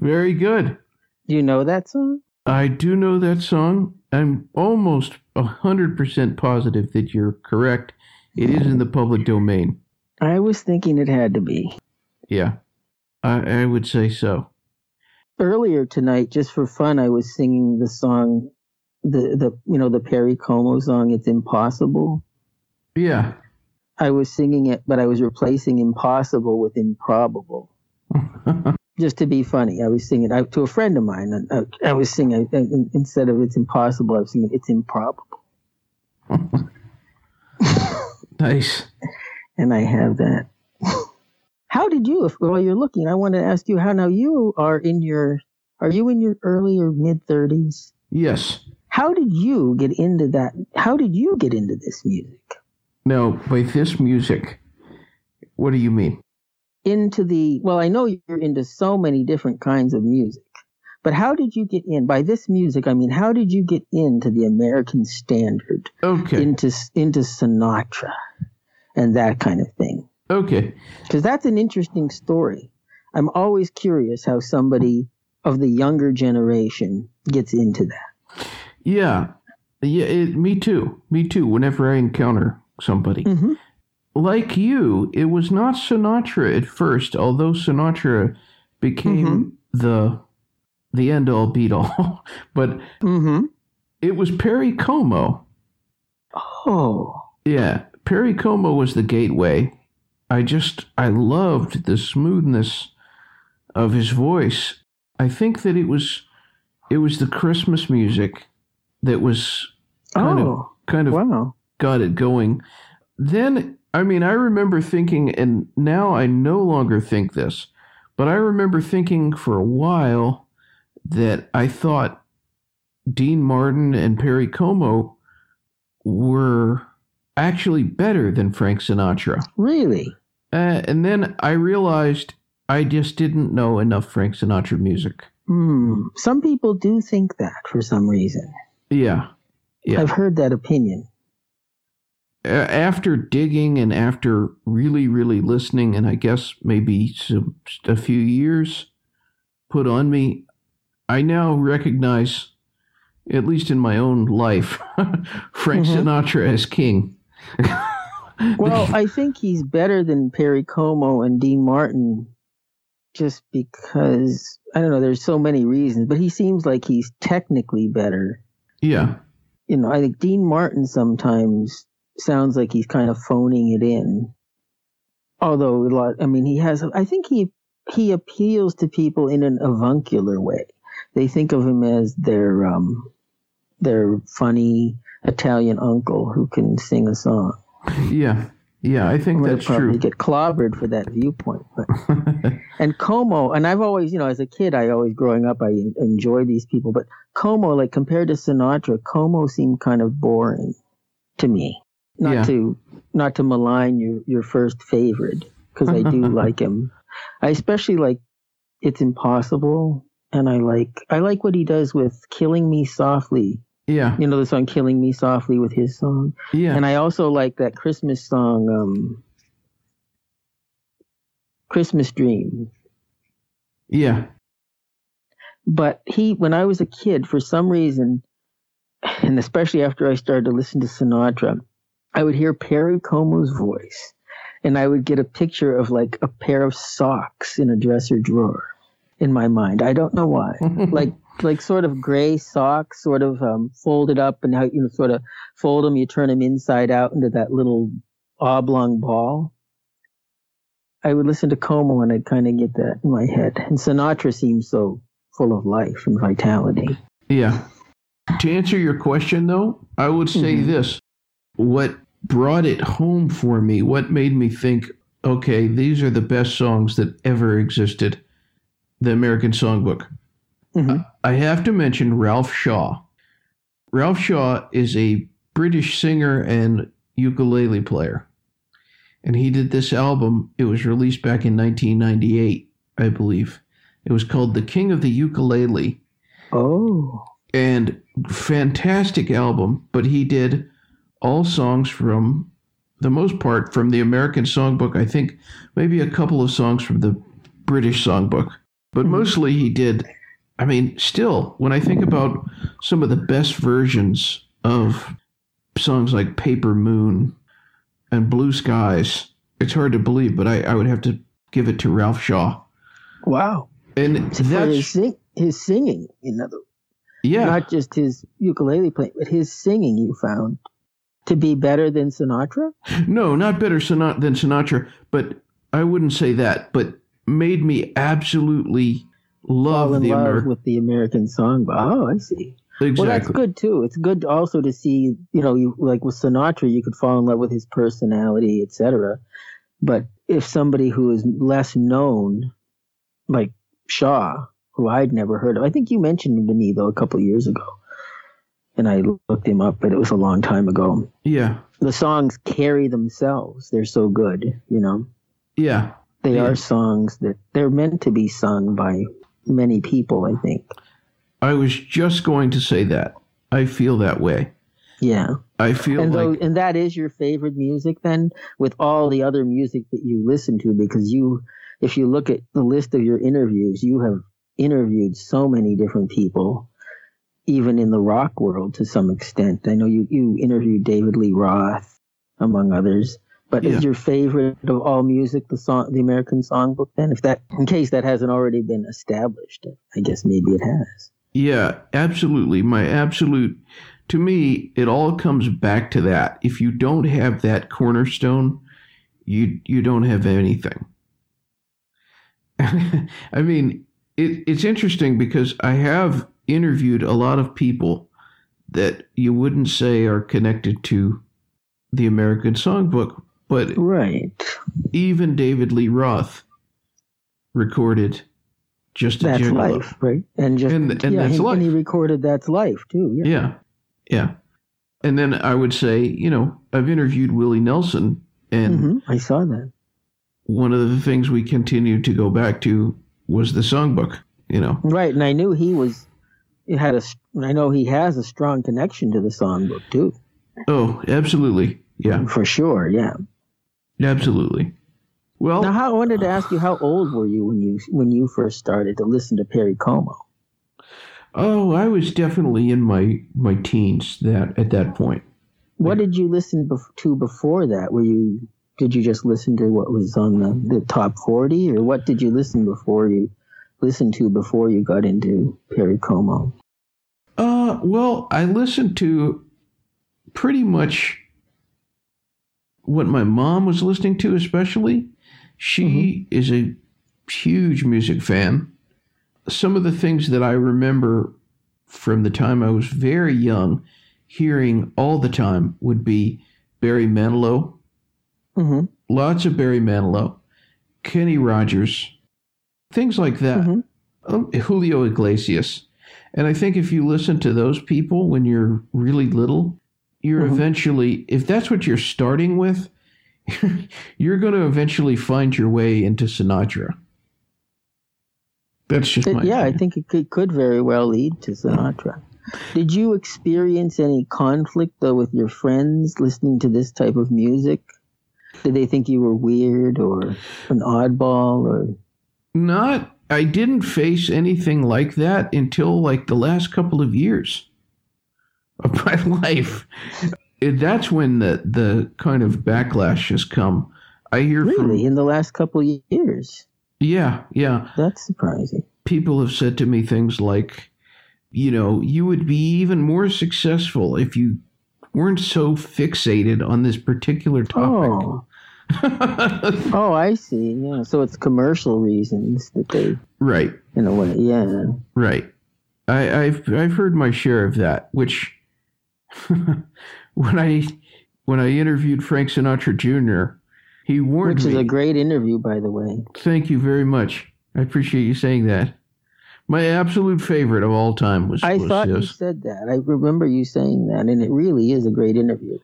S2: Very good.
S3: You know that song?
S2: I do know that song. I'm almost 100% positive that you're correct. It is in the public domain.
S3: I was thinking it had to be.
S2: Yeah. I, I would say so.
S3: Earlier tonight, just for fun, I was singing the song, the, the you know, the Perry Como song, It's Impossible.
S2: Yeah.
S3: I was singing it, but I was replacing impossible with improbable. just to be funny. I was singing I, to a friend of mine. and I, I was singing uh, I, instead of "It's impossible." I was singing "It's improbable,"
S2: Nice.
S3: and I have that. How did you? If, while you're looking, I want to ask you how now you are in your. Are you in your early or mid thirties?
S2: Yes.
S3: How did you get into that? How did you get into this music?
S2: Now, by this music, what do you mean?
S3: Into the well, I know you're into so many different kinds of music, but how did you get in? By this music, I mean how did you get into the American standard,
S2: Okay.
S3: into into Sinatra, and that kind of thing?
S2: Okay.
S3: Because that's an interesting story. I'm always curious how somebody of the younger generation gets into that.
S2: Yeah. Yeah, it, me too. Me too. Whenever I encounter somebody.
S3: Mm-hmm.
S2: Like you, it was not Sinatra at first, although Sinatra became the the end all beat all. but
S3: Mm-hmm.
S2: it was Perry Como.
S3: Oh.
S2: Yeah, Perry Como was the gateway. I just I loved the smoothness of his voice. I think that it was it was the Christmas music that was kind
S3: Oh.
S2: of kind of
S3: Wow.
S2: got it going. Then, I mean, I remember thinking, and now I no longer think this, but I remember thinking for a while that I thought Dean Martin and Perry Como were actually better than Frank Sinatra.
S3: Really?
S2: Uh, and then I realized I just didn't know enough Frank Sinatra music.
S3: Hmm. Some people do think that for some reason.
S2: Yeah. Yeah.
S3: I've heard that opinion.
S2: After digging and after really, really listening, and I guess maybe some, a few years put on me, I now recognize, at least in my own life, Frank
S3: Mhm.
S2: Sinatra as king.
S3: Well, I think he's better than Perry Como and Dean Martin just because, I don't know, there's so many reasons, but he seems like he's technically better.
S2: yeah,
S3: You know, I think Dean Martin sometimes sounds like he's kind of phoning it in. Although a lot, I mean, he has, I think he, he appeals to people in an avuncular way. They think of him as their, um, their funny Italian uncle who can sing a song.
S2: yeah, yeah. I think
S3: I'm
S2: that's
S3: probably
S2: true.
S3: get clobbered for that viewpoint. But and Como, and I've always, you know, as a kid, I always growing up, I enjoyed these people. But Como, like compared to Sinatra, Como seemed kind of boring to me. Not
S2: Yeah.
S3: to not to malign your your first favorite because I do like him. I especially like It's Impossible, and I like I like what he does with Killing Me Softly.
S2: yeah,
S3: You know the song Killing Me Softly with his song.
S2: yeah,
S3: And I also like that Christmas song, um, Christmas Dream.
S2: yeah.
S3: But he, when I was a kid, for some reason, and especially after I started to listen to Sinatra, I would hear Perry Como's voice, and I would get a picture of like a pair of socks in a dresser drawer in my mind. I don't know why. like like sort of gray socks, sort of um, folded up, and how you know sort of fold them, you turn them inside out into that little oblong ball. I would listen to Como and I'd kind of get that in my head. And Sinatra seems so full of life and vitality.
S2: Yeah. To answer your question, though, I would say
S3: Mhm.
S2: this. What brought it home for me, what made me think, okay, these are the best songs that ever existed, the American Songbook.
S3: Mhm.
S2: I have to mention Ralph Shaw. Ralph Shaw is a British singer and ukulele player. And he did this album. It was released back in 1998, I believe. It was called The King of the Ukulele
S3: Oh,
S2: and fantastic album but he did all songs from the most part from the american songbook i think maybe a couple of songs from the british songbook but
S3: Mhm.
S2: mostly he did i mean still when i think about some of the best versions of songs like paper moon and blue skies it's hard to believe but i, I would have to give it to ralph shaw
S3: wow!
S2: and
S3: his,
S2: that's
S3: sing- his singing, in other,
S2: yeah
S3: not just his ukulele playing, but his singing. You found to be better than Sinatra.
S2: No, not better Sinatra than Sinatra, but I wouldn't say that. But made me absolutely love
S3: Fall in
S2: the
S3: love with the American songbook. Oh, I see.
S2: Exactly.
S3: Well, that's good too. It's good also to see, you know, you like with Sinatra, you could fall in love with his personality, etc. But if somebody who is less known, like Shaw, who I'd never heard of, I think you mentioned him to me though a couple of years ago, and I looked him up, but it was a long time ago.
S2: Yeah.
S3: The songs carry themselves; they're so good, you know.
S2: Yeah.
S3: They
S2: Yeah.
S3: are songs that they're meant to be sung by many people. I think.
S2: I was just going to say that. I feel that way.
S3: Yeah.
S2: I feel
S3: and though,
S2: like
S3: and that is your favorite music then with all the other music that you listen to because you if you look at the list of your interviews you have interviewed so many different people even in the rock world to some extent i know you you interviewed david lee roth among others but
S2: Yeah.
S3: is your favorite of all music the song the american songbook then if that in case that hasn't already been established i guess maybe it has
S2: Yeah, absolutely. My absolute, to me, it all comes back to that. If you don't have that cornerstone, you you don't have anything. I mean, it, it's interesting because I have interviewed a lot of people that you wouldn't say are connected to the American Songbook, but
S3: right
S2: even David Lee Roth recorded just a
S3: that's
S2: Gigolo.
S3: life right and just
S2: And- and
S3: yeah,
S2: that's
S3: and,
S2: life.
S3: and he recorded that's life too yeah
S2: Yeah. Yeah. And then I would say, you know, I've interviewed Willie Nelson, and
S3: hmm I saw that.
S2: one of the things we continued to go back to was the songbook, you know.
S3: Right, and I knew he was. He had a. I know he has a strong connection to the songbook too,
S2: Oh, absolutely. Yeah,
S3: for sure. Yeah.
S2: absolutely. Well,
S3: Now, how, I wanted to uh, ask you, how old were you when you when you first started to listen to Perry Como?
S2: oh, I was definitely in my my teens that at that point.
S3: What did you listen bef- to before that? Were you did you just listen to what was on the, the top forty, or what did you listen before you listen to before you got into Perry Como?
S2: Uh, well, I listened to pretty much what my mom was listening to, especially. She is a huge music fan. Some of the things that I remember from the time I was very young, hearing all the time, would be Barry Manilow,
S3: Mm-hmm.
S2: lots of Barry Manilow, Kenny Rogers, things like that.
S3: Mhm.
S2: Um, Julio Iglesias. And I think if you listen to those people when you're really little, you're
S3: Mhm.
S2: eventually, if that's what you're starting with, you're going to eventually find your way into Sinatra. That's just my
S3: yeah, I think it could, could very well lead to Sinatra. Did you experience any conflict though with your friends listening to this type of music? Did they think you were weird or an oddball or
S2: Not, I didn't face anything like that until like the last couple of years of my life. That's when the, the kind of backlash has come. I hear
S3: really
S2: from,
S3: in the last couple of years?
S2: yeah, yeah.
S3: That's surprising.
S2: people have said to me things like, you know, you would be even more successful if you weren't so fixated on this particular topic.
S3: Oh, oh, I see. Yeah, so it's commercial reasons that they,
S2: right,
S3: in a way, yeah.
S2: right. I, I've I've heard my share of that. Which when I when I interviewed Frank Sinatra Jr., he warned me.
S3: Which is
S2: me.
S3: a great interview, by the way.
S2: Thank you very much. I appreciate you saying that. My absolute favorite of all time was.
S3: I
S2: was
S3: thought you said that. I remember you saying that, and it really is a great interview.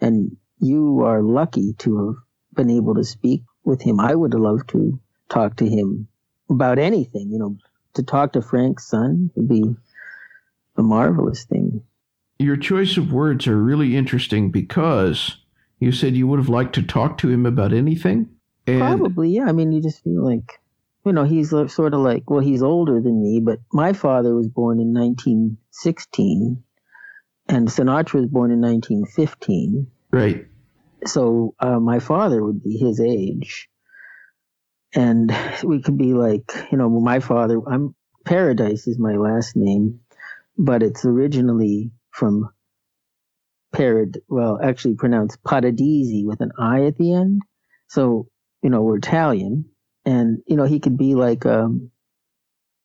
S3: And you are lucky to have been able to speak with him. I would have loved to talk to him about anything. You know, to talk to Frank's son would be a marvelous thing.
S2: Your choice of words are really interesting because you said you would have liked to talk to him about anything. And
S3: Probably, yeah. I mean, you just feel like, you know, he's sort of like, well, he's older than me, but my father was born in 1916, and Sinatra was born in 1915.
S2: right,
S3: so uh, my father would be his age and we could be like you know my father i'm paradise is my last name but it's originally from parad well actually pronounced paradisi with an i at the end so you know we're italian and you know he could be like um,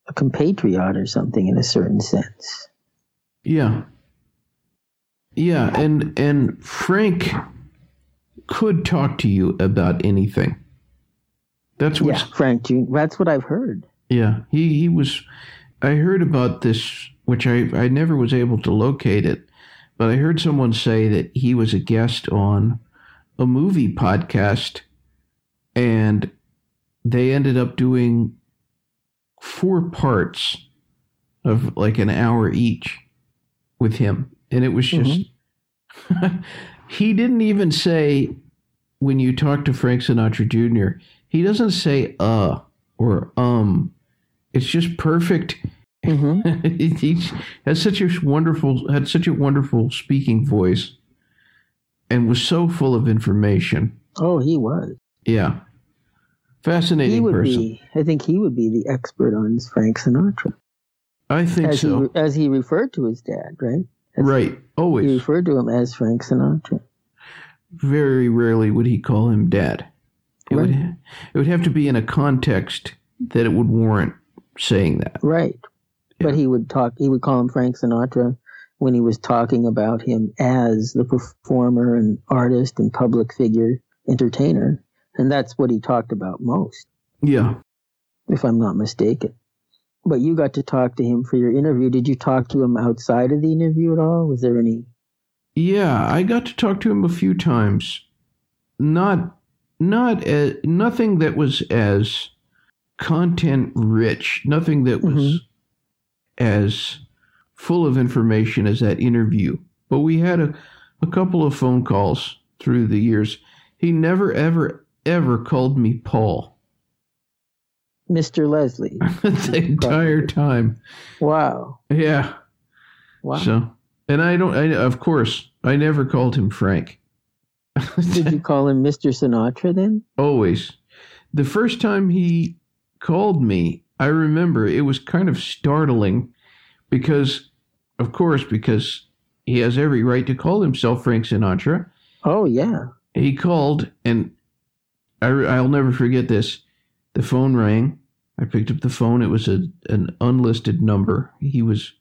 S3: a compatriot or something in a certain sense.
S2: Yeah. Yeah, and and Frank could talk to you about anything. That's what
S3: Yeah, Frank. That's what I've heard.
S2: Yeah, he he was. I heard about this, which I I never was able to locate it, but I heard someone say that he was a guest on a movie podcast, and they ended up doing four parts of like an hour each with him, and it was mm-hmm. just. he didn't even say when you talk to Frank Sinatra Jr. He doesn't say uh or um. It's just perfect.
S3: hmm
S2: he has such a wonderful had such a wonderful speaking voice, and was so full of information.
S3: Oh, he was.
S2: Yeah, fascinating
S3: He would
S2: person.
S3: be. I think he would be the expert on Frank Sinatra,
S2: I think
S3: as
S2: so.
S3: he as he referred to his dad, right? As
S2: right,
S3: He
S2: always.
S3: referred to him as Frank Sinatra.
S2: Very rarely would he call him dad. It would it would have to be in a context that it would warrant saying that.
S3: Right. But he would talk, he would call him Frank Sinatra when he was talking about him as the performer and artist and public figure entertainer. And that's what he talked about most,
S2: Yeah.
S3: if I'm not mistaken. But you got to talk to him for your interview. Did you talk to him outside of the interview at all? Was there any?
S2: Yeah, I got to talk to him a few times. Not not as, nothing that was as content rich, nothing that was
S3: Mhm.
S2: as full of information as that interview. But we had a, a couple of phone calls through the years. He never ever ever called me Paul
S3: Mr. Leslie.
S2: the entire time.
S3: Wow.
S2: Yeah.
S3: Wow.
S2: So, and I don't I of course, I never called him Frank.
S3: Did you call him Mr. Sinatra then?
S2: Always. The first time he called me, I remember it was kind of startling because, of course, because he has every right to call himself Frank Sinatra.
S3: Oh, yeah.
S2: He called, and I, I'll never forget this. The phone rang. I picked up the phone. It was a, an unlisted number. He was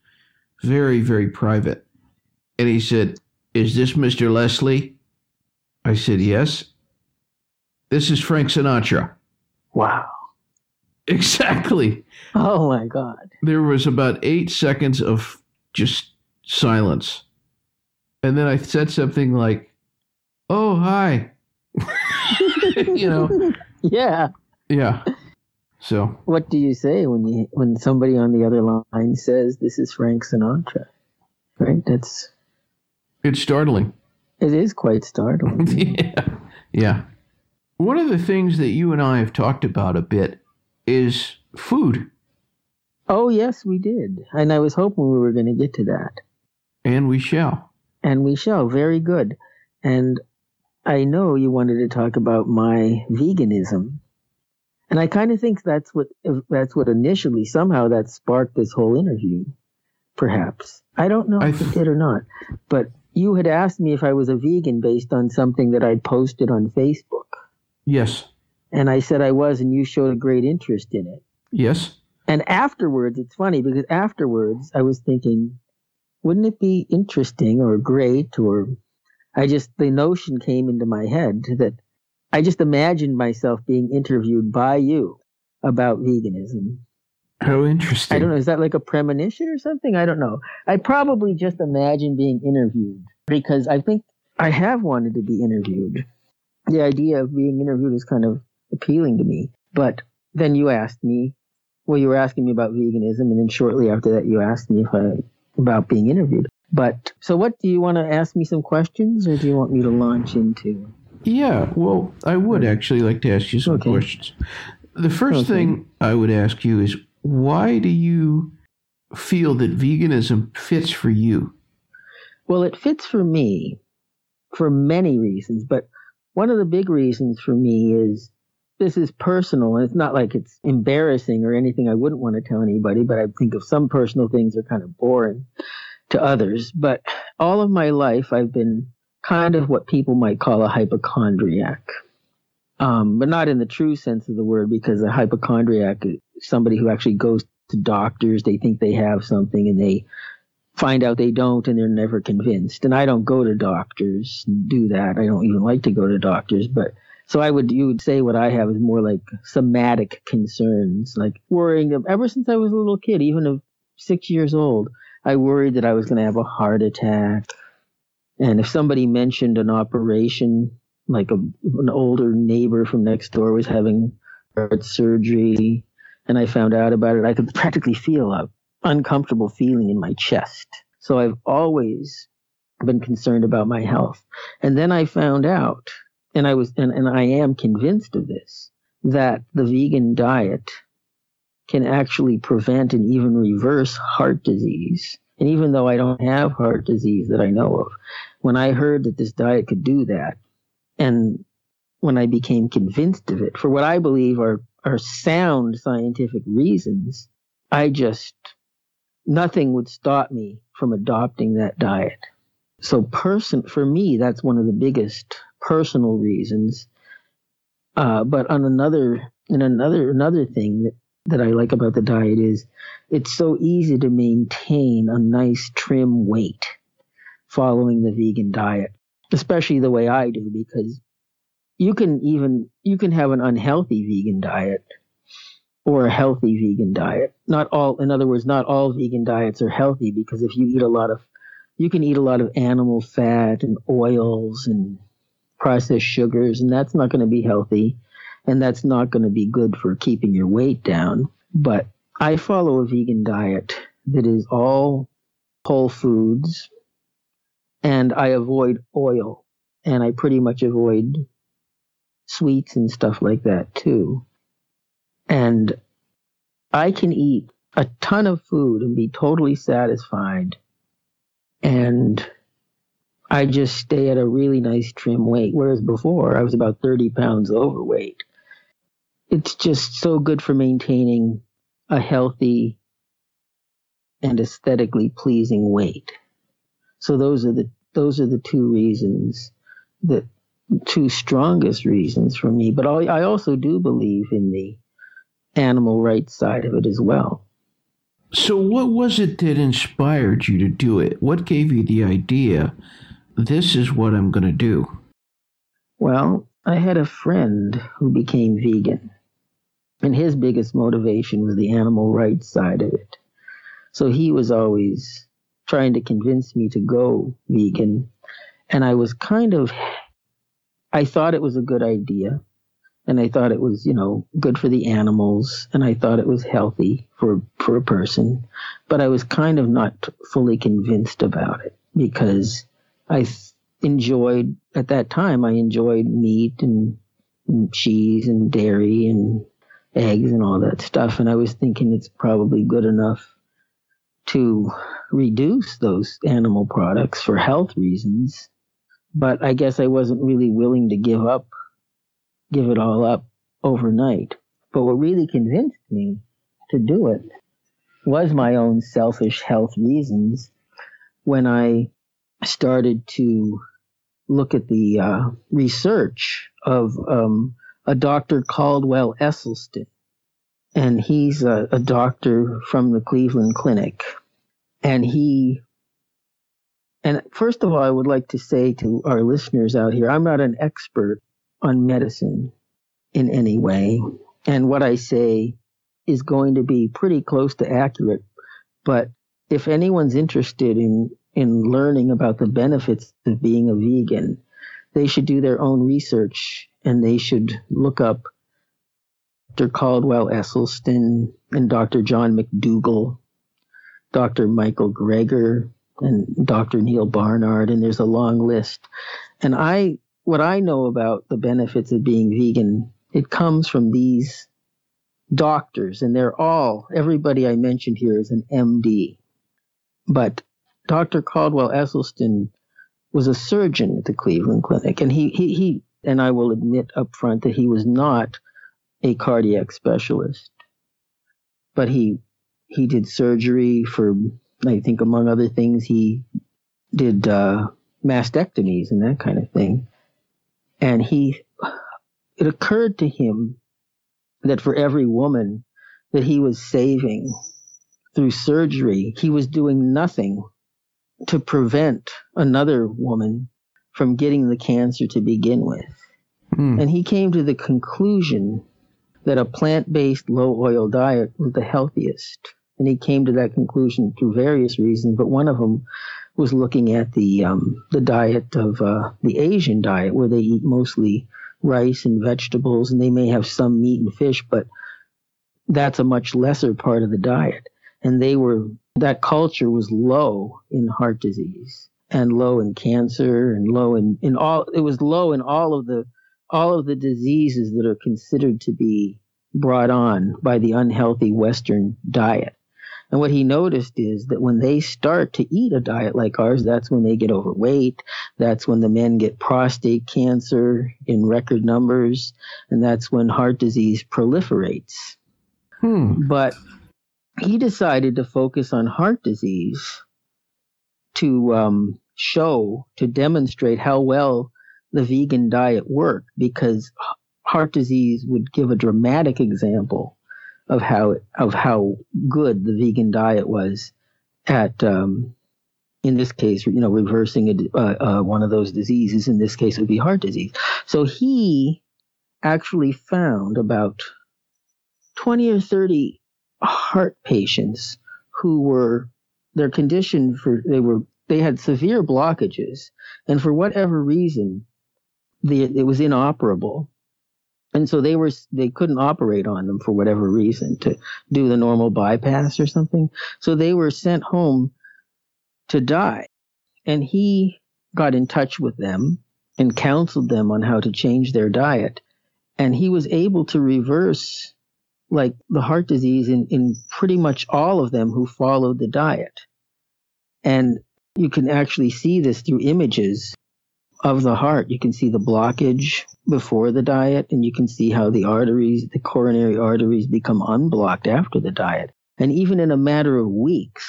S2: very, very private. And he said, Is this Mr. Leslie? I said, Yes. This is Frank Sinatra.
S3: Wow.
S2: Exactly.
S3: Oh, my God.
S2: There was about eight seconds of just silence. And then I said something like, Oh, hi. you know,
S3: Yeah.
S2: Yeah. So,
S3: What do you say when you when somebody on the other line says this is Frank Sinatra? Right? That's
S2: it's startling.
S3: it is quite startling.
S2: yeah. Yeah. One of the things that you and I have talked about a bit is food.
S3: oh yes, we did. And I was hoping we were going to get to that.
S2: And we shall.
S3: And we shall. Very good. And I know you wanted to talk about my veganism. And I kind of think that's what that's what initially somehow that sparked this whole interview. Perhaps. I don't know if it did or not. But you had asked me if I was a vegan based on something that I'd posted on Facebook.
S2: Yes.
S3: And I said I was, and you showed a great interest in it.
S2: Yes.
S3: And afterwards, it's funny because afterwards I was thinking, wouldn't it be interesting or great or I just, the notion came into my head that I just imagined myself being interviewed by you about veganism.
S2: How interesting.
S3: I don't know. Is that like a premonition or something? I don't know. I probably just imagined being interviewed because I think I have wanted to be interviewed. The idea of being interviewed is kind of appealing to me. But then you asked me, well, you were asking me about veganism, and then shortly after that, you asked me if I about being interviewed. But so, what do you want to ask me some questions, or do you want me to launch into?
S2: Yeah, well, I would actually like to ask you some
S3: Okay.
S2: questions. The first
S3: Okay.
S2: thing I would ask you is why do you feel that veganism fits for you?
S3: Well, it fits for me for many reasons, but one of the big reasons for me is this is personal, and it's not like it's embarrassing or anything I wouldn't want to tell anybody, but I think of some personal things are kind of boring to others. But all of my life, I've been kind of what people might call a hypochondriac. um, but not in the true sense of the word, because a hypochondriac is somebody who actually goes to doctors. They think they have something, and they find out they don't, and they're never convinced. And I don't go to doctors do that. I don't even like to go to doctors, but so I would you would say what I have is more like somatic concerns, like worrying. Ever since I was a little kid, even of six years old, I worried that I was going to have a heart attack. And if somebody mentioned an operation, like a, an older neighbor from next door was having heart surgery, and I found out about it, I could practically feel a uncomfortable feeling in my chest. So I've always been concerned about my health. And then I found out, and I was, and, and I am convinced of this, that the vegan diet can actually prevent and even reverse heart disease. And even though I don't have heart disease that I know of, when I heard that this diet could do that, and when I became convinced of it, for what I believe are, are sound scientific reasons, I just, nothing would stop me from adopting that diet. So person, for me, that's one of the biggest personal reasons. Uh, but on another, in another, another thing that that I like about the diet is it's so easy to maintain a nice trim weight following the vegan diet, especially the way I do, because you can even you can have an unhealthy vegan diet or a healthy vegan diet. Not all in other words, not all vegan diets are healthy because if you eat a lot of you can eat a lot of animal fat and oils and processed sugars and that's not going to be healthy and that's not going to be good for keeping your weight down. But I follow a vegan diet that is all whole foods and I avoid oil and I pretty much avoid sweets and stuff like that too. And I can eat a ton of food and be totally satisfied. And I just stay at a really nice trim weight. Whereas before I was about 30 pounds overweight it's just so good for maintaining a healthy and aesthetically pleasing weight. So those are the those are the two reasons, the two strongest reasons for me. But I also do believe in the animal rights side of it as well.
S2: So, what was it that inspired you to do it? What gave you the idea? This is what I'm going to do.
S3: Well, I had a friend who became vegan and his biggest motivation was the animal rights side of it. So he was always trying to convince me to go vegan. And I was kind of, I thought it was a good idea. And I thought it was, you know, good for the animals. And I thought it was healthy for, for a person. But I was kind of not fully convinced about it because I enjoyed, at that time, I enjoyed meat and, and cheese and dairy and eggs and all that stuff. And I was thinking it's probably good enough to reduce those animal products for health reasons. But I guess I wasn't really willing to give up, give it all up overnight. But what really convinced me to do it was my own selfish health reasons when I started to look at the uh, research of um, a Dr. Caldwell Esselstyn, and he's a, a doctor from the Cleveland Clinic. And he, and first of all, I would like to say to our listeners out here, I'm not an expert on medicine in any way. And what I say is going to be pretty close to accurate. But if anyone's interested in, in learning about the benefits of being a vegan, they should do their own research and they should look up Dr. Caldwell Esselstyn and Dr. John McDougall, Dr. Michael Greger, and Dr. Neal Barnard, and there's a long list. And I, what I know about the benefits of being vegan, it comes from these doctors, and they're all, everybody I mentioned here is an MD. But Dr. Caldwell Esselstyn was a surgeon at the Cleveland Clinic, and he, he, he and I will admit up front that he was not a cardiac specialist, but he he did surgery for I think among other things he did uh, mastectomies and that kind of thing, and he it occurred to him that for every woman that he was saving through surgery, he was doing nothing to prevent another woman from getting the cancer to begin with. Hmm. And he came to the conclusion that a plant based low oil diet was the healthiest. And he came to that conclusion through various reasons, but one of them was looking at the um, the diet of uh, the Asian diet, where they eat mostly rice and vegetables, and they may have some meat and fish, but that's a much lesser part of the diet. And they were that culture was low in heart disease and low in cancer and low in, in all it was low in all of the all of the diseases that are considered to be brought on by the unhealthy Western diet. And what he noticed is that when they start to eat a diet like ours, that's when they get overweight. That's when the men get prostate cancer in record numbers. And that's when heart disease proliferates. Hmm. But he decided to focus on heart disease to um, show, to demonstrate how well the vegan diet worked because heart disease would give a dramatic example of how of how good the vegan diet was at um, in this case you know reversing a, uh, uh, one of those diseases. In this case it would be heart disease. So he actually found about 20 or 30 heart patients who were their condition for they were they had severe blockages and for whatever reason the, it was inoperable. And so they were they couldn't operate on them for whatever reason to do the normal bypass or something. So they were sent home to die. And he got in touch with them and counseled them on how to change their diet. And he was able to reverse like the heart disease in, in pretty much all of them who followed the diet. And you can actually see this through images of the heart. You can see the blockage before the diet, and you can see how the arteries, the coronary arteries, become unblocked after the diet. And even in a matter of weeks,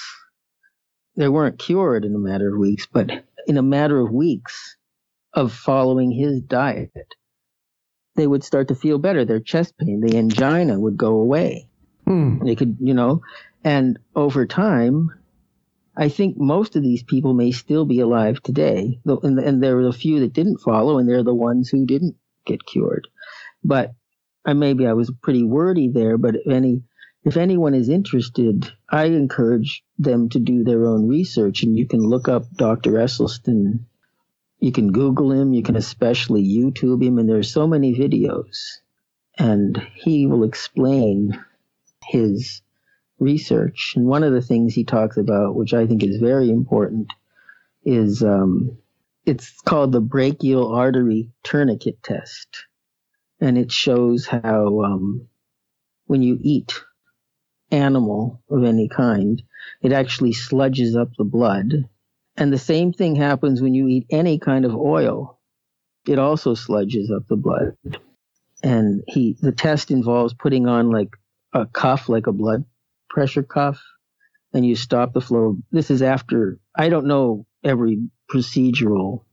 S3: they weren't cured in a matter of weeks, but in a matter of weeks of following his diet, they would start to feel better. Their chest pain, the angina would go away. Hmm. They could, you know, and over time, I think most of these people may still be alive today, and, and there are a few that didn't follow, and they're the ones who didn't get cured. But I maybe I was pretty wordy there, but if any if anyone is interested, I encourage them to do their own research, and you can look up Dr. Esselstyn. You can Google him. You can especially YouTube him, and there's so many videos, and he will explain his research. And one of the things he talks about, which I think is very important, is um, it's called the brachial artery tourniquet test. And it shows how um, when you eat animal of any kind, it actually sludges up the blood. And the same thing happens when you eat any kind of oil. It also sludges up the blood. And he, the test involves putting on like a cuff, like a blood pressure cuff and you stop the flow. This is after, I don't know every procedural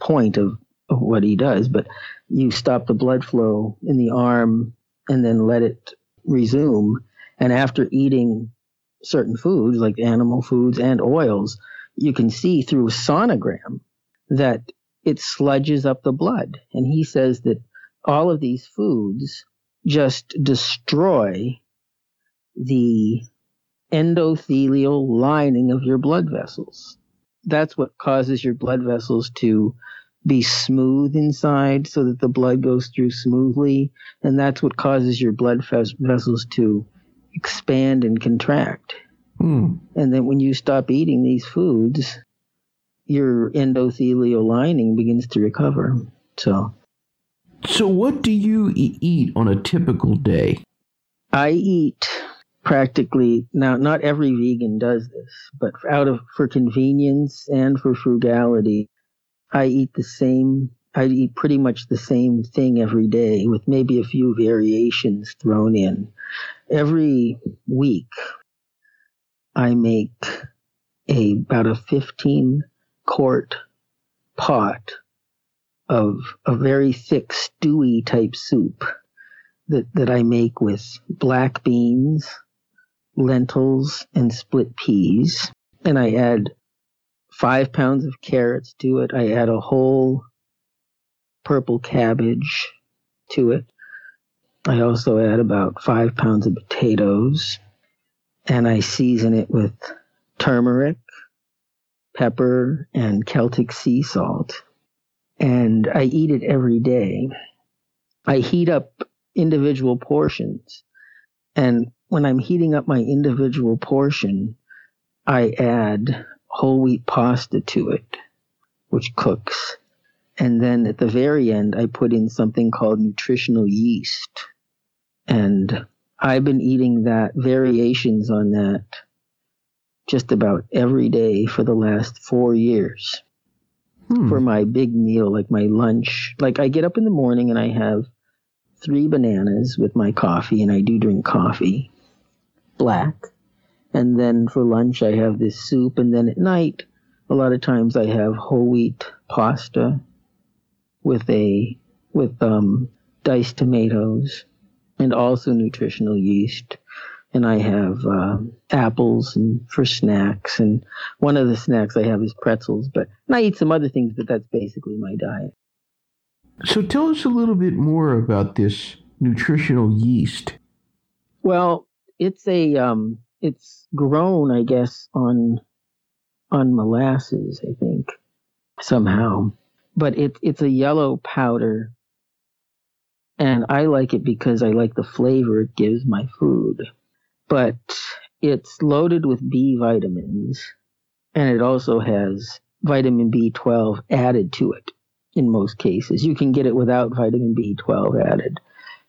S3: point of, of what he does, but you stop the blood flow in the arm and then let it resume. And after eating certain foods like animal foods and oils, you can see through a sonogram that it sludges up the blood. And he says that all of these foods just destroy the endothelial lining of your blood vessels. That's what causes your blood vessels to be smooth inside so that the blood goes through smoothly. And that's what causes your blood vessels to expand and contract. Hmm. And then when you stop eating these foods, your endothelial lining begins to recover. So,
S2: so what do you eat on a typical day?
S3: I eat practically now not every vegan does this but out of for convenience and for frugality i eat the same i eat pretty much the same thing every day with maybe a few variations thrown in. Every week i make a about a 15 quart pot of a very thick stewy type soup that, that I make with black beans, lentils, and split peas. And I add five pounds of carrots to it. I add a whole purple cabbage to it. I also add about five pounds of potatoes and I season it with turmeric, pepper, and Celtic sea salt. And I eat it every day. I heat up individual portions. And when I'm heating up my individual portion, I add whole wheat pasta to it, which cooks. And then at the very end, I put in something called nutritional yeast. And I've been eating that, variations on that, just about every day for the last four years. Hmm. For my big meal, like my lunch. Like I get up in the morning and I have three bananas with my coffee, and I do drink coffee, black. And then for lunch, I have this soup. And then at night, a lot of times I have whole wheat pasta with a, with, um, diced tomatoes and also nutritional yeast. And I have uh, apples and for snacks. And one of the snacks I have is pretzels. But and I eat some other things, but that's basically my diet.
S2: So tell us a little bit more about this nutritional yeast.
S3: Well, it's a um, it's grown, I guess, on on molasses, I think, somehow. But it, it's a yellow powder and I like it because I like the flavor it gives my food. But it's loaded with B vitamins, and it also has vitamin B12 added to it in most cases. You can get it without vitamin B12 added,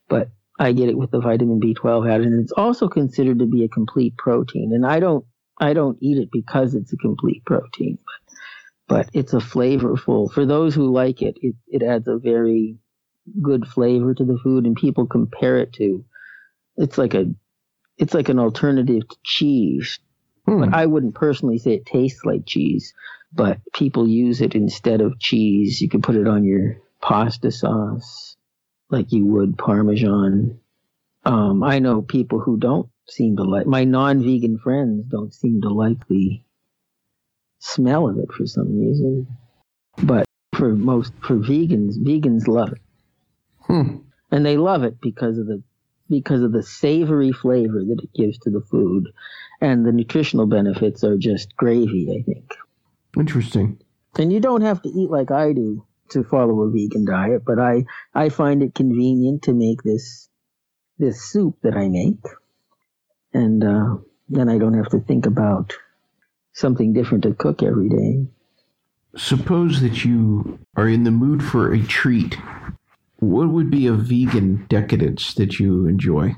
S3: but I get it with the vitamin B12 added, and it's also considered to be a complete protein. And I don't I don't eat it because it's a complete protein, but, but it's a flavorful. For those who like it, it, it adds a very good flavor to the food and people compare it to it's like a it's like an alternative to cheese hmm. but i wouldn't personally say it tastes like cheese but people use it instead of cheese you can put it on your pasta sauce like you would parmesan um, i know people who don't seem to like my non-vegan friends don't seem to like the smell of it for some reason but for most for vegans vegans love it Hmm. And they love it because of the because of the savory flavor that it gives to the food, and the nutritional benefits are just gravy. I think.
S2: Interesting.
S3: And you don't have to eat like I do to follow a vegan diet, but I I find it convenient to make this this soup that I make, and uh, then I don't have to think about something different to cook every day.
S2: Suppose that you are in the mood for a treat what would be a vegan decadence that you enjoy?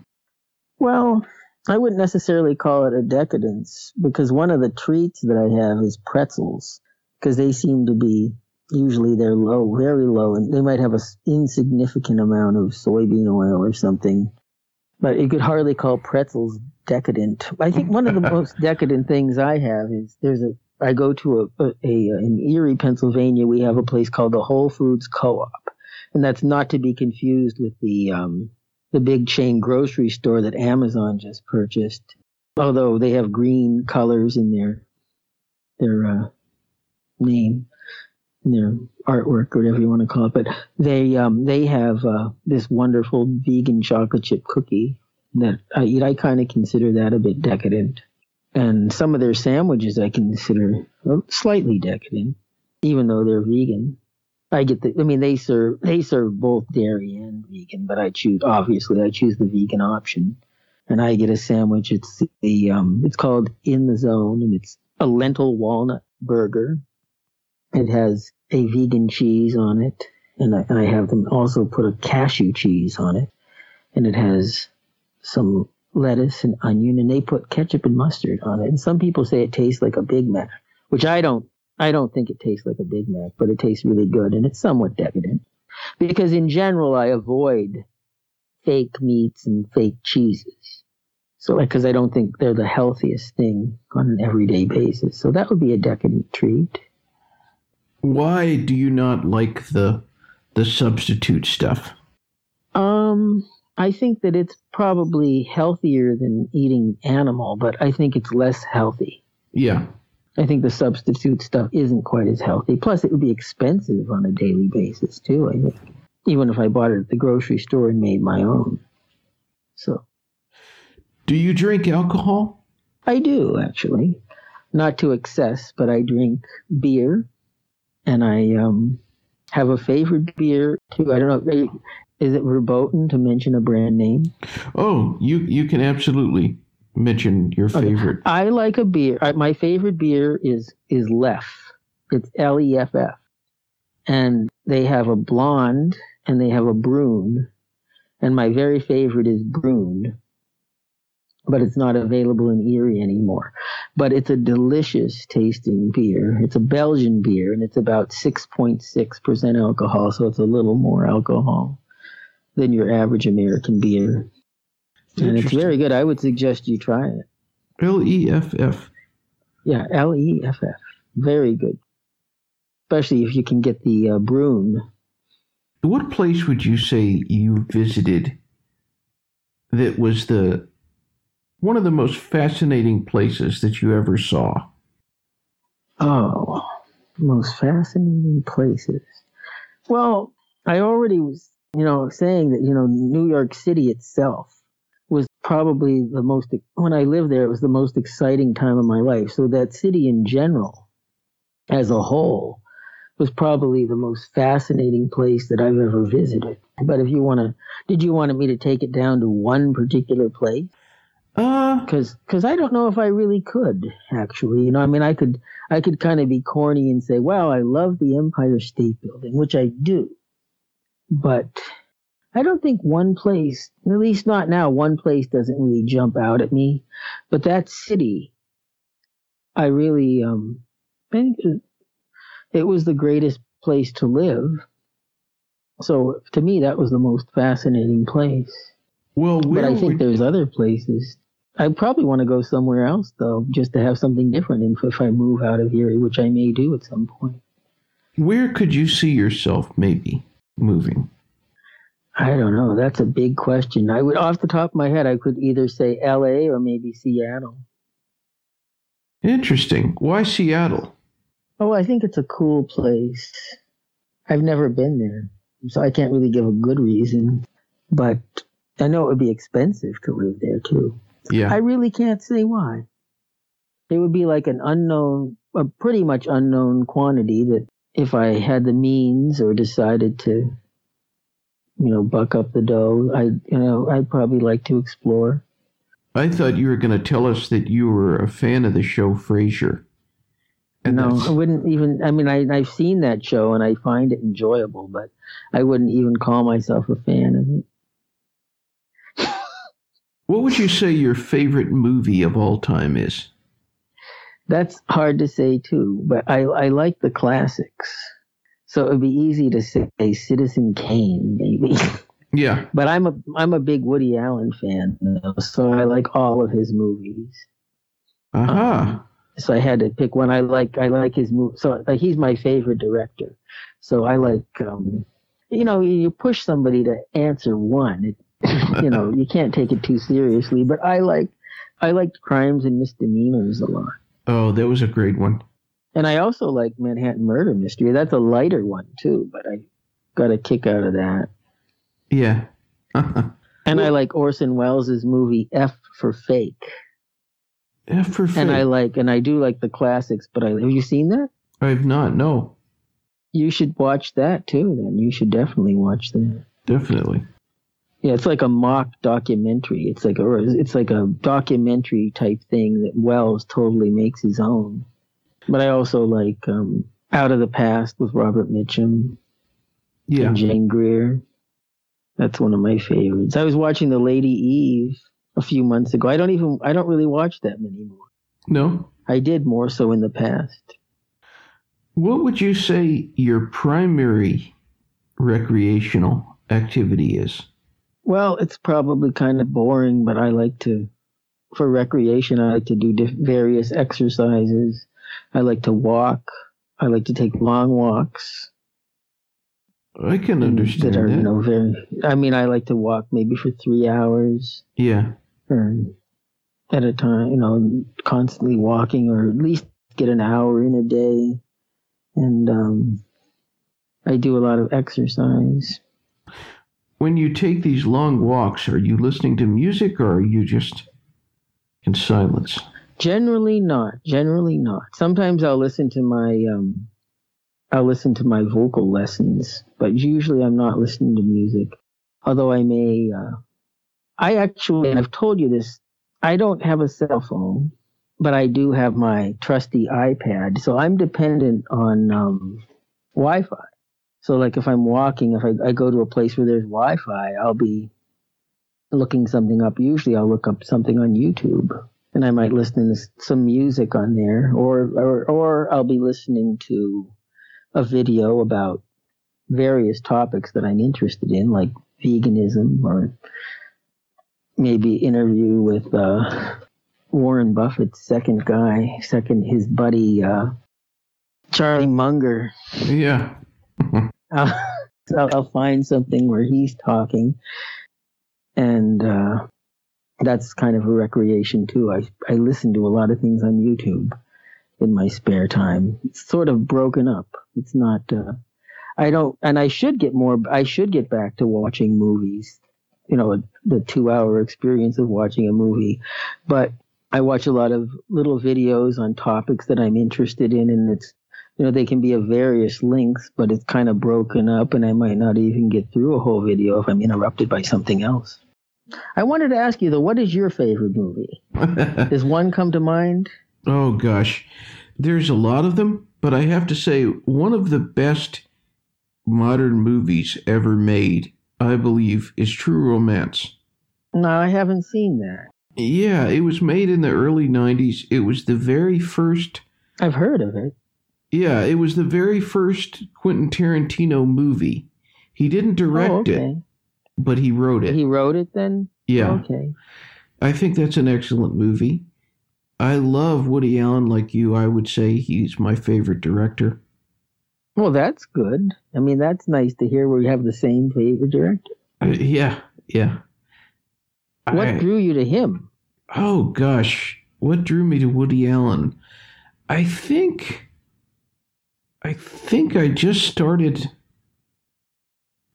S3: Well, I wouldn't necessarily call it a decadence because one of the treats that I have is pretzels because they seem to be usually they're low, very low, and they might have an insignificant amount of soybean oil or something. But you could hardly call pretzels decadent. I think one of the most decadent things I have is there's a I go to a, a, a in Erie, Pennsylvania. We have a place called the Whole Foods Co-op, and that's not to be confused with the um, the big chain grocery store that Amazon just purchased. Although they have green colors in their their uh, name, their artwork, or whatever you want to call it, but they um, they have uh, this wonderful vegan chocolate chip cookie that I eat. I kind of consider that a bit decadent, and some of their sandwiches I consider slightly decadent, even though they're vegan. I get the. I mean, they serve they serve both dairy and vegan, but I choose obviously I choose the vegan option, and I get a sandwich. It's the um, it's called In the Zone, and it's a lentil walnut burger. It has a vegan cheese on it, and I, and I have them also put a cashew cheese on it, and it has some lettuce and onion, and they put ketchup and mustard on it. And some people say it tastes like a Big Mac, which I don't I don't think it tastes like a Big Mac, but it tastes really good and it's somewhat decadent. Because in general, I avoid fake meats and fake cheeses. So, because I don't think they're the healthiest thing on an everyday basis. So that would be a decadent treat.
S2: Why do you not like the the substitute stuff?
S3: Um, I think that it's probably healthier than eating animal, but I think it's less healthy.
S2: Yeah.
S3: I think the substitute stuff isn't quite as healthy. Plus, it would be expensive on a daily basis too. I think, even if I bought it at the grocery store and made my own. So,
S2: Do you drink alcohol?
S3: I do actually, not to excess, but I drink beer, and I um have a favorite beer too. I don't know, is it verboten to mention a brand name?
S2: Oh, you you can absolutely mention your favorite.
S3: I like a beer. I, my favorite beer is is Leff. It's L E F F, and they have a blonde and they have a brune, and my very favorite is brune. But it's not available in Erie anymore. But it's a delicious tasting beer. It's a Belgian beer, and it's about 6.6% alcohol, so it's a little more alcohol than your average American beer. And it's very good. I would suggest you try it.
S2: L E F F.
S3: Yeah, L E F F. Very good. Especially if you can get the uh, Brune.
S2: What place would you say you visited that was the one of the most fascinating places that you ever saw?
S3: Oh, most fascinating places. Well, I already was, you know, saying that, you know, New York City itself probably the most, when I lived there, it was the most exciting time of my life. So that city in general, as a whole, was probably the most fascinating place that I've ever visited. But if you want to, did you want me to take it down to one particular place?
S2: Uh,
S3: because because I don't know if I really could actually. You know, I mean, I could I could kind of be corny and say, "Well, I love the Empire State Building," which I do, but I don't think one place, at least not now, one place doesn't really jump out at me. But that city, I really um, I think it, was the greatest place to live. So to me, that was the most fascinating place.
S2: well,
S3: But I think
S2: would,
S3: there's other places. I probably want to go somewhere else though, just to have something different. And if I move out of here, which I may do at some point,
S2: where could you see yourself maybe moving?
S3: I don't know. That's a big question. I would, off the top of my head, I could either say L.A. or maybe Seattle.
S2: Interesting. Why Seattle?
S3: Oh, I think it's a cool place. I've never been there, so I can't really give a good reason. But I know it would be expensive to live there too.
S2: Yeah.
S3: I really can't say why. It would be like an unknown, a pretty much unknown quantity that if I had the means or decided to, you know, buck up the dough, I, you know, I'd probably like to explore.
S2: I thought you were going to tell us that you were a fan of the show Frasier. And
S3: no,
S2: that's-
S3: I wouldn't even. I mean, I, I've seen that show and I find it enjoyable, but I wouldn't even call myself a fan of it.
S2: What would you say your favorite movie of all time is?
S3: That's hard to say too, but I, I like the classics. So it would be easy to say Citizen Kane, maybe.
S2: Yeah.
S3: But I'm a I'm a big Woody Allen fan, though, so I like all of his movies.
S2: Aha.
S3: So I had to pick one. I like I like his movie. So like he's my favorite director. So I like um, you know you push somebody to answer one. It, you know you can't take it too seriously. But I like I liked Crimes and Misdemeanors a lot,
S2: oh, that was a great one.
S3: And I also like Manhattan Murder Mystery. That's a lighter one too, but I got a kick out of that.
S2: Yeah.
S3: And I like Orson Welles' movie F for Fake.
S2: F for Fake.
S3: And I like, and I do like the classics, but I, have you seen that?
S2: I've not. No,
S3: You should watch that too, then. You should definitely watch that.
S2: definitely.
S3: Yeah, it's like a mock documentary. It's like a, it's like a documentary type thing that Welles totally makes his own. But I also like, um, Out of the Past with Robert Mitchum
S2: Yeah.
S3: and Jane Greer. That's one of my favorites. I was watching The Lady Eve a few months ago. I don't even, I don't really watch that many more.
S2: No.
S3: I did more so in the past.
S2: What would you say your primary recreational activity is?
S3: Well, it's probably kind of boring, but I like to, for recreation, I like to do diff- various exercises. I like to walk. I like to take long walks.
S2: I can understand
S3: that are
S2: that.
S3: you know very. I mean, I like to walk maybe for three hours
S2: yeah.
S3: or at a time. You know, constantly walking, or at least get an hour in a day, and um, I do a lot of exercise.
S2: When you take these long walks, are you listening to music or are you just in silence?
S3: Generally not. Generally not. Sometimes I'll listen to my um I'll listen to my vocal lessons, but usually I'm not listening to music. Although I may uh I actually and I've told you this, I don't have a cell phone, but I do have my trusty iPad. So I'm dependent on um Wi-Fi. So like if I'm walking, if I, I go to a place where there's Wi-Fi, I'll be looking something up. Usually I'll look up something on YouTube and I might listen to some music on there, or or or I'll be listening to a video about various topics that I'm interested in, like veganism, or maybe interview with uh, Warren Buffett's second guy, second his buddy uh, Charlie Munger.
S2: Yeah.
S3: I'll, I'll find something where he's talking, and uh, that's kind of a recreation too. I I listen to a lot of things on YouTube in my spare time. It's sort of broken up. It's not. Uh, I don't, and I should get more. I should get back to watching movies. You know, the two-hour experience of watching a movie, but I watch a lot of little videos on topics that I'm interested in, and it's you know they can be of various lengths, but it's kind of broken up, and I might not even get through a whole video if I'm interrupted by something else. I wanted to ask you though, what is your favorite movie? Does one come to mind?
S2: oh gosh. There's a lot of them, but I have to say one of the best modern movies ever made, I believe, is True Romance.
S3: No, I haven't seen that.
S2: Yeah, it was made in the early 90s. It was the very first
S3: I've heard of it.
S2: Yeah, it was the very first Quentin Tarantino movie. He didn't oh, direct
S3: oh, okay.
S2: it, but he wrote it.
S3: He wrote it then?
S2: yeah.
S3: Okay.
S2: I think that's an excellent movie. I love Woody Allen like you. I would say he's my favorite director.
S3: Well, that's good. I mean, that's nice to hear where you have the same favorite director.
S2: Uh, yeah, yeah.
S3: What
S2: I-
S3: drew you to him?
S2: Oh gosh, what drew me to Woody Allen? I think I think I just started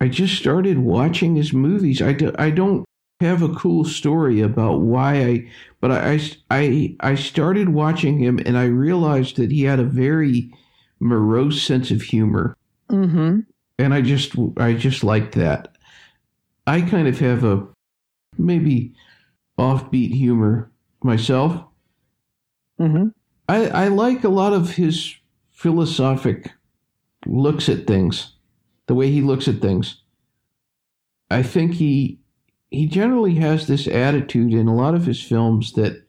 S2: I just started watching his movies. I, do, I don't have a cool story about why I but I, I I started watching him and I realized that he had a very morose sense of humor
S3: Mm-hmm.
S2: and I just I just liked that. I kind of have a maybe offbeat humor myself.
S3: Mm-hmm.
S2: I, I like a lot of his philosophic looks at things, the way he looks at things. I think he he generally has this attitude in a lot of his films that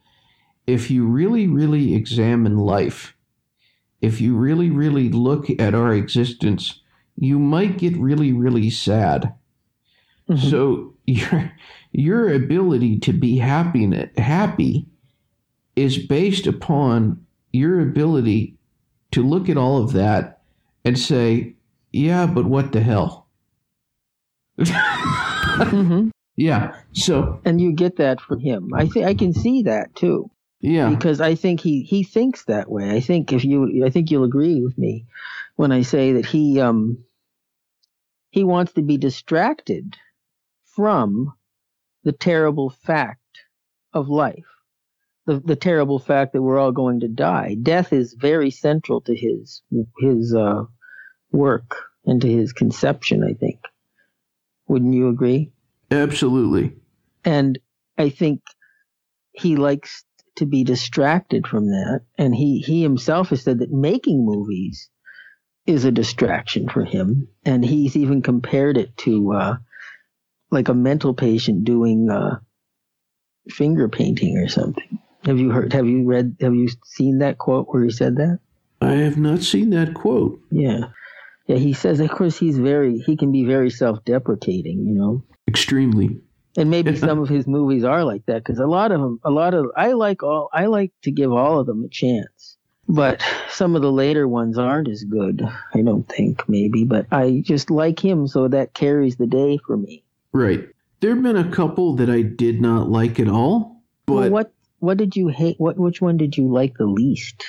S2: if you really, really examine life, if you really, really look at our existence, you might get really, really sad.
S3: Mhm.
S2: So your your ability to be happy happy is based upon your ability to look at all of that and say, "Yeah, but what the hell?"
S3: Mhm.
S2: yeah. So
S3: And you get that from him. I think I can see that too.
S2: yeah,
S3: because I think he he thinks that way. I think if you I think you'll agree with me when I say that he um he wants to be distracted from the terrible fact of life. The the terrible fact that we're all going to die. Death is very central to his his uh work and to his conception, I think. Wouldn't you agree?
S2: absolutely.
S3: and I think he likes to be distracted from that. And he he himself has said that making movies is a distraction for him, and he's even compared it to uh, like a mental patient doing uh, finger painting or something. Have you heard? Have you read? Have you seen that quote where he said that?
S2: I have not seen that quote.
S3: Yeah. Yeah, he says, of course, he's very, he can be very self deprecating, you know.
S2: Extremely.
S3: and maybe some of his movies are like that because a lot of them a lot of i like all i like to give all of them a chance But some of the later ones aren't as good. I don't think maybe, but I just like him, so that carries the day for me.
S2: Right. There have been a couple that I did not like at all, but
S3: well, what what did you hate? What which one did you like the least?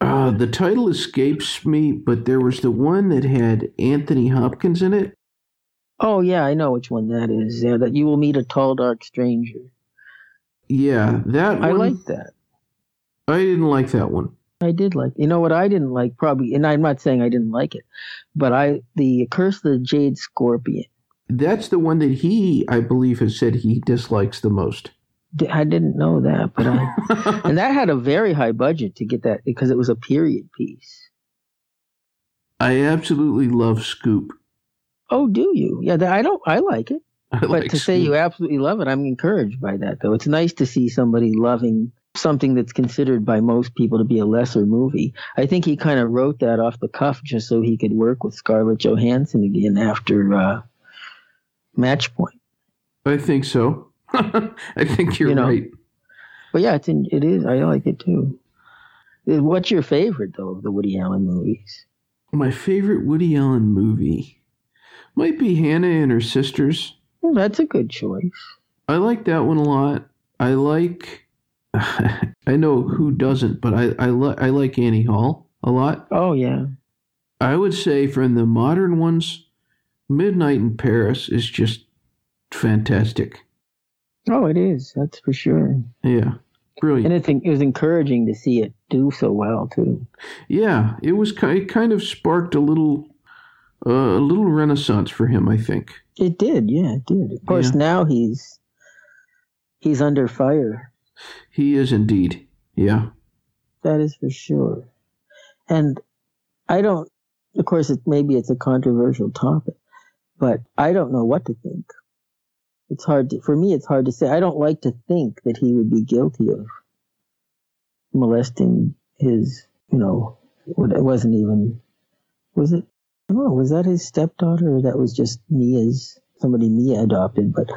S2: Uh, the title escapes me, but there was the one that had Anthony Hopkins in it.
S3: Oh yeah, I know which one that is. Yeah, that you will meet a tall, dark stranger.
S2: Yeah, that
S3: I like that.
S2: I didn't like that one.
S3: I did like. You know what I didn't like? Probably, and I'm not saying I didn't like it, but I the Curse of the Jade Scorpion.
S2: That's the one that he, I believe, has said he dislikes the most.
S3: I didn't know that, but I, and that had a very high budget to get that because it was a period piece.
S2: I absolutely love Scoop.
S3: Oh, do you? Yeah, I don't. I like it.
S2: I
S3: But
S2: like
S3: to say you absolutely love it, I'm encouraged by that, though. It's nice to see somebody loving something that's considered by most people to be a lesser movie. I think he kind of wrote that off the cuff just so he could work with Scarlett Johansson again after uh, Match Point.
S2: I think so. I think you're
S3: You know.
S2: right.
S3: But yeah, it's in, it is. I like it too. Uh, What's your favorite though of the Woody Allen movies?
S2: My favorite Woody Allen movie might be Hannah and her sisters.
S3: Well, that's a good choice.
S2: I like that one a lot. I like. I know who doesn't, but I I, li- I like Annie Hall a lot.
S3: Oh yeah,
S2: I would say from the modern ones, Midnight in Paris is just fantastic.
S3: Oh it is. That's for sure.
S2: Yeah, Brilliant.
S3: And it's it was encouraging to see it do so well too.
S2: Yeah, it was it kind of sparked a little uh, a little renaissance for him. I think.
S3: It did, yeah, it did. Of course,
S2: Yeah.
S3: now he's he's under fire.
S2: He is indeed. Yeah.
S3: That is for sure. And I don't. Of course, it maybe it's a controversial topic, but I don't know what to think. It's hard to, for me. It's hard to say. I don't like to think that he would be guilty of molesting his. You know, what it wasn't even. Was it? I. Was that his stepdaughter, or that was just Mia's somebody Mia adopted? But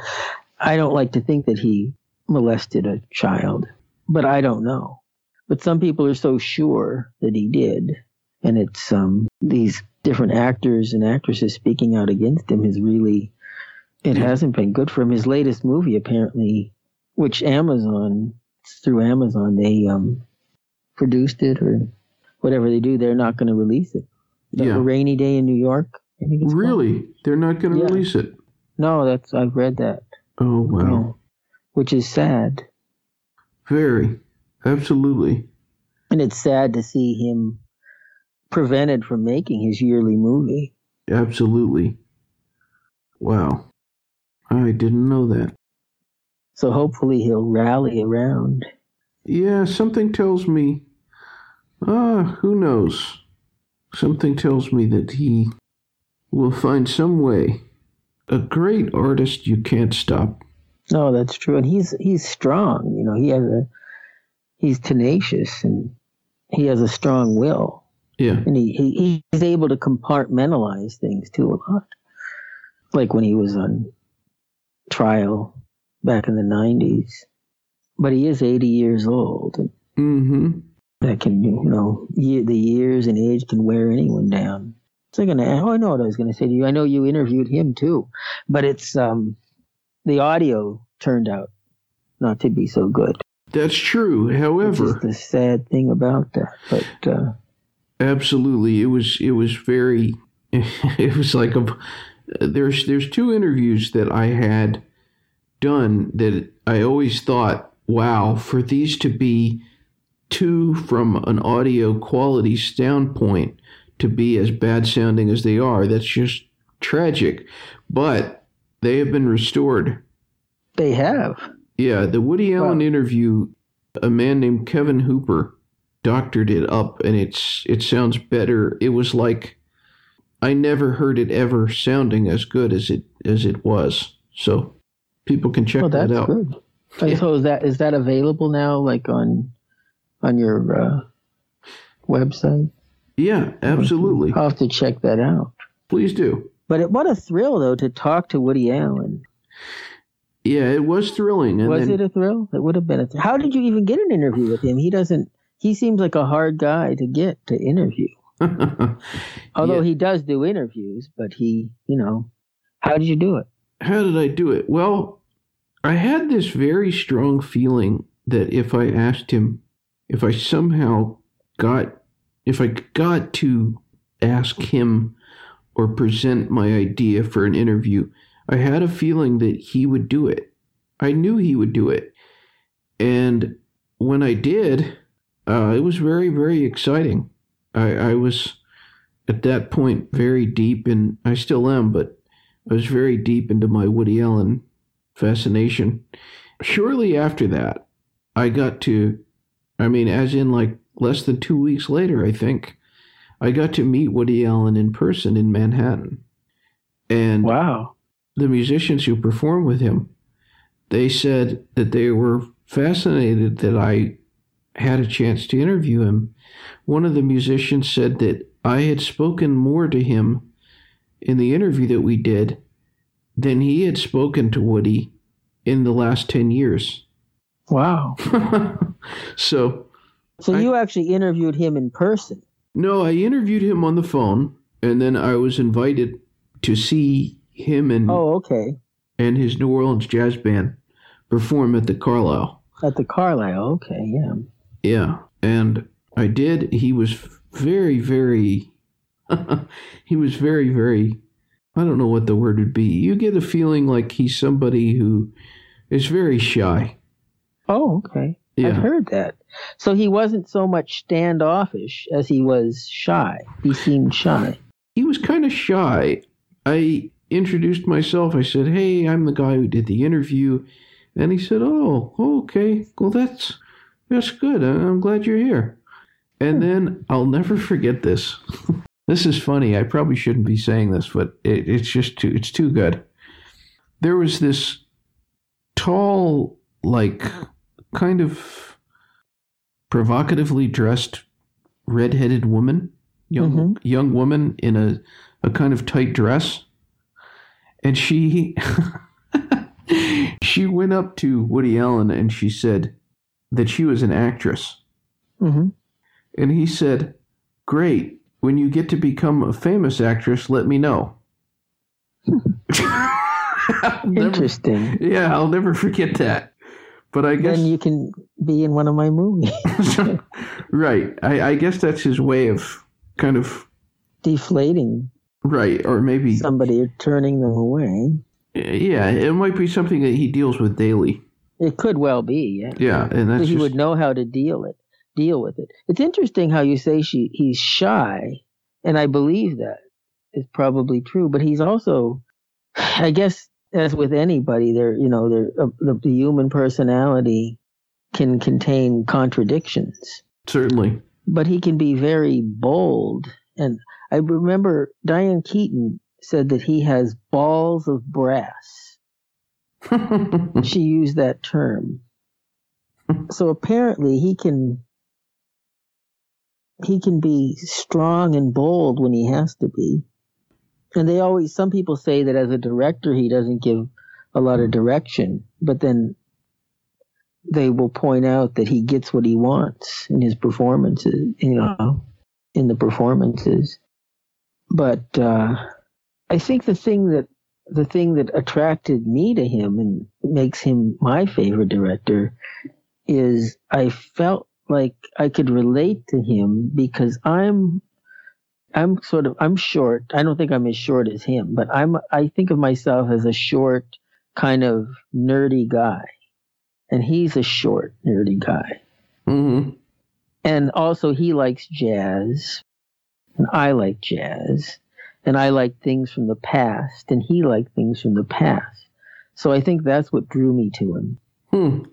S3: I don't like to think that he molested a child. But I don't know but some people are so sure that he did and it's um these different actors and actresses speaking out against him has really it
S2: Yeah.
S3: hasn't been good for him his latest movie apparently which amazon through amazon they um produced it or whatever they do they're not going to release it The
S2: Yeah.
S3: rainy day in new york it's called.
S2: Really, they're not going to
S3: Yeah.
S2: release it.
S3: no that's i've read that
S2: Oh wow.
S3: Yeah. which is sad
S2: Very. Absolutely.
S3: and it's sad to see him prevented from making his yearly movie
S2: Absolutely. Wow. I didn't know that.
S3: So hopefully he'll rally around.
S2: Yeah, something tells me. Ah, who knows? Something tells me that he will find some way. A great artist you can't stop.
S3: No, that's true, and he's he's strong. You know, he has a he's tenacious and he has a strong will,
S2: Yeah.
S3: and he, he he's able to compartmentalize things too a lot. Like when he was on trial back in the nineties, but he is eighty years old,
S2: Mm-hmm.
S3: that can you know the years and age can wear anyone down. So gonna. Oh, I know what I was gonna say to you. I know you interviewed him too, but it's um, the audio turned out not to be so good.
S2: That's true. However,
S3: the sad thing about that. But uh,
S2: absolutely, it was it was very. It was like a. There's there's two interviews that I had done that I always thought, wow, for these to be two from an audio quality standpoint to be as bad sounding as they are, that's just tragic. But they have been restored.
S3: they have.
S2: Yeah, the Woody Allen
S3: Wow.
S2: interview, a man named Kevin Hooper doctored it up and it's it sounds better. It was like I never heard it ever sounding as good as it as it was. So people can check that out.
S3: good.
S2: Yeah.
S3: so is that is that available now, like on on your uh, website?
S2: Yeah, absolutely.
S3: I'll have to check that out.
S2: Please do.
S3: But it, what a thrill, though, to talk to Woody Allen.
S2: Yeah, it was thrilling. And
S3: was
S2: then,
S3: it a thrill? It would have been a. Th- How did you even get an interview with him? He doesn't. he seems like a hard guy to get to interview. Although
S2: Yeah.
S3: he does do interviews, but he, you know, how did you do it?
S2: How did I do it? Well, I had this very strong feeling that if I asked him, if I somehow got, if I got to ask him or present my idea for an interview, I had a feeling that he would do it. I knew he would do it. And when I did, uh, it was very, very exciting. I, I was at that point very deep in, I still am, but I was very deep into my Woody Allen fascination. Shortly after that, I got to, I mean, as in like less than two weeks later, I think, I got to meet Woody Allen in person in Manhattan. And
S3: Wow.
S2: the musicians who performed with him, they said that they were fascinated that I had a chance to interview him. One of the musicians said that I had spoken more to him in the interview that we did than he had spoken to Woody in the last 10 years.
S3: Wow.
S2: so,
S3: So
S2: I-
S3: you actually interviewed him in person.
S2: no, I interviewed him on the phone and then I was invited to see him and,
S3: Oh, okay.
S2: and his New Orleans jazz band perform at the Carlyle.
S3: At the Carlyle. Okay, yeah.
S2: Yeah, and I did. He was very, very. he was very, very. I don't know what the word would be. You get a feeling like he's somebody who is very shy.
S3: Oh, okay.
S2: Yeah.
S3: I've heard that. So he wasn't so much standoffish as he was shy. He seemed shy.
S2: He was kind of shy. I introduced myself. I said, "Hey, I'm the guy who did the interview," and he said, "Oh, okay. Well, that's that's good. I'm glad you're here." And hmm. then I'll never forget this. this is funny. I probably shouldn't be saying this, but it, it's just too it's too good. There was this tall, like, kind of provocatively dressed, redheaded woman, young mm-hmm. young woman in a a kind of tight dress, and she she went up to Woody Allen and she said that she was an actress.
S3: hmm
S2: And he said, Great. When you get to become a famous actress, let me know. Never-
S3: Interesting.
S2: yeah, I'll never forget that. But I guess
S3: Then you can be in one of my movies.
S2: right. I, I guess that's his way of kind of
S3: Deflating
S2: right, or maybe
S3: somebody turning them away.
S2: yeah, it might be something that he deals with daily.
S3: It could well be, yeah.
S2: Yeah, and
S3: So he
S2: just,
S3: would know how to deal it, deal with it. It's interesting how you say she he's shy, and I believe that is probably true. But he's also, I guess, as with anybody, there you know, there uh, the, the human personality can contain contradictions,
S2: certainly.
S3: but he can be very bold. And I remember Diane Keaton said that he has balls of brass. she used that term. So apparently he can he can be strong and bold when he has to be. And they always some people say that as a director he doesn't give a lot of direction, but then they will point out that he gets what he wants in his performances, you know, in the performances. But uh, I think the thing that the thing that attracted me to him and makes him my favorite director is I felt like I could relate to him because I'm I'm sort of I'm short. I don't think I'm as short as him, but I'm I think of myself as a short kind of nerdy guy. And he's a short nerdy guy.
S2: hmm
S3: And also he likes jazz and I like jazz and I like things from the past and he liked things from the past. So I think that's what drew me to him.
S2: Hmm.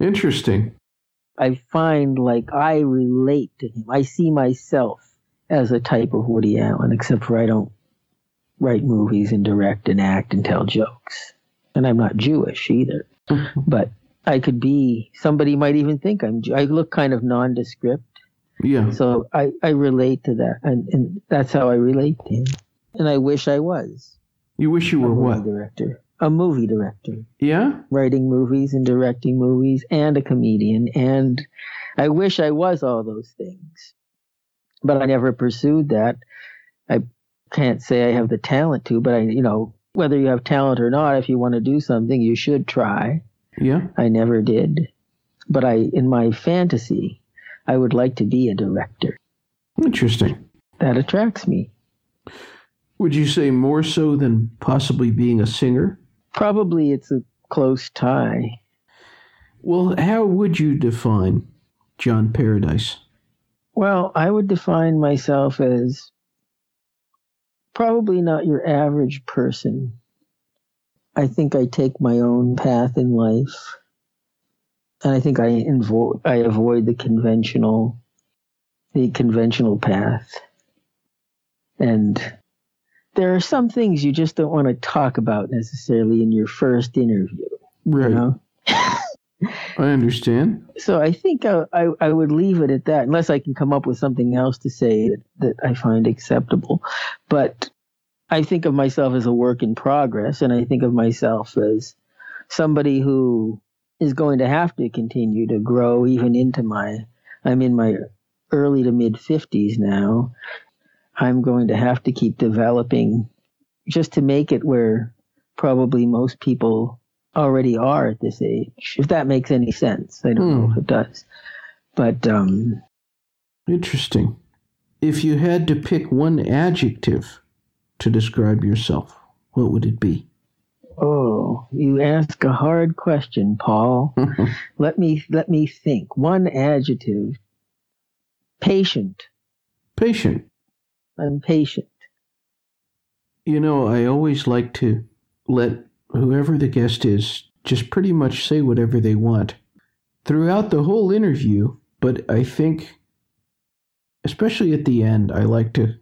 S2: Interesting.
S3: I find like I relate to him. I see myself as a type of Woody Allen, except for I don't write movies and direct and act and tell jokes. And I'm not Jewish either. But I could be, somebody might even think I'm, I look kind of nondescript.
S2: Yeah.
S3: So I, I relate to that. And, and that's how I relate to him. And I wish I was
S2: You wish you were what?
S3: director. A movie director.
S2: Yeah.
S3: writing movies and directing movies and a comedian and I wish I was all those things, but I never pursued that. I can't say I have the talent to, but I, you know, whether you have talent or not, if you want to do something, you should try.
S2: Yeah.
S3: I never did. But I, in my fantasy, I would like to be a director.
S2: Interesting.
S3: That attracts me.
S2: Would you say more so than possibly being a singer?
S3: Probably it's a close tie.
S2: Well, how would you define John Paradise?
S3: Well, I would define myself as probably not your average person. I think I take my own path in life. And I think I, invo- I avoid the conventional the conventional path. And there are some things you just don't want to talk about necessarily in your first interview.
S2: Right.
S3: You know?
S2: I understand.
S3: So I think I, I, I, would leave it at that, unless I can come up with something else to say that, that I find acceptable. But I think of myself as a work in progress, and I think of myself as somebody who is going to have to continue to grow even into my. I'm in my early to mid 50s now. I'm going to have to keep developing just to make it where probably most people already are at this age, if that makes any sense. I don't know if it does. But um
S2: interesting. If you had to pick one adjective to describe yourself, what would it be?
S3: Oh, you ask a hard question, Paul. let me let me think. One adjective. Patient.
S2: Patient.
S3: I'm patient.
S2: You know, I always like to let whoever the guest is just pretty much say whatever they want throughout the whole interview, but I think, especially at the end, I like to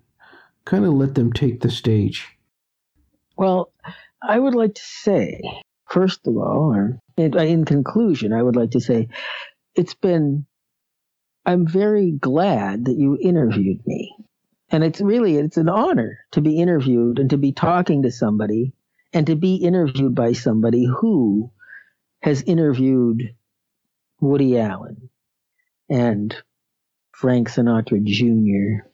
S2: kind of let them take the stage.
S3: Well, I would like to say, first of all, or in, in conclusion, I would like to say it's been, I'm very glad that you interviewed me. And it's really, it's an honor to be interviewed and to be talking to somebody and to be interviewed by somebody who has interviewed Woody Allen and Frank Sinatra Jr.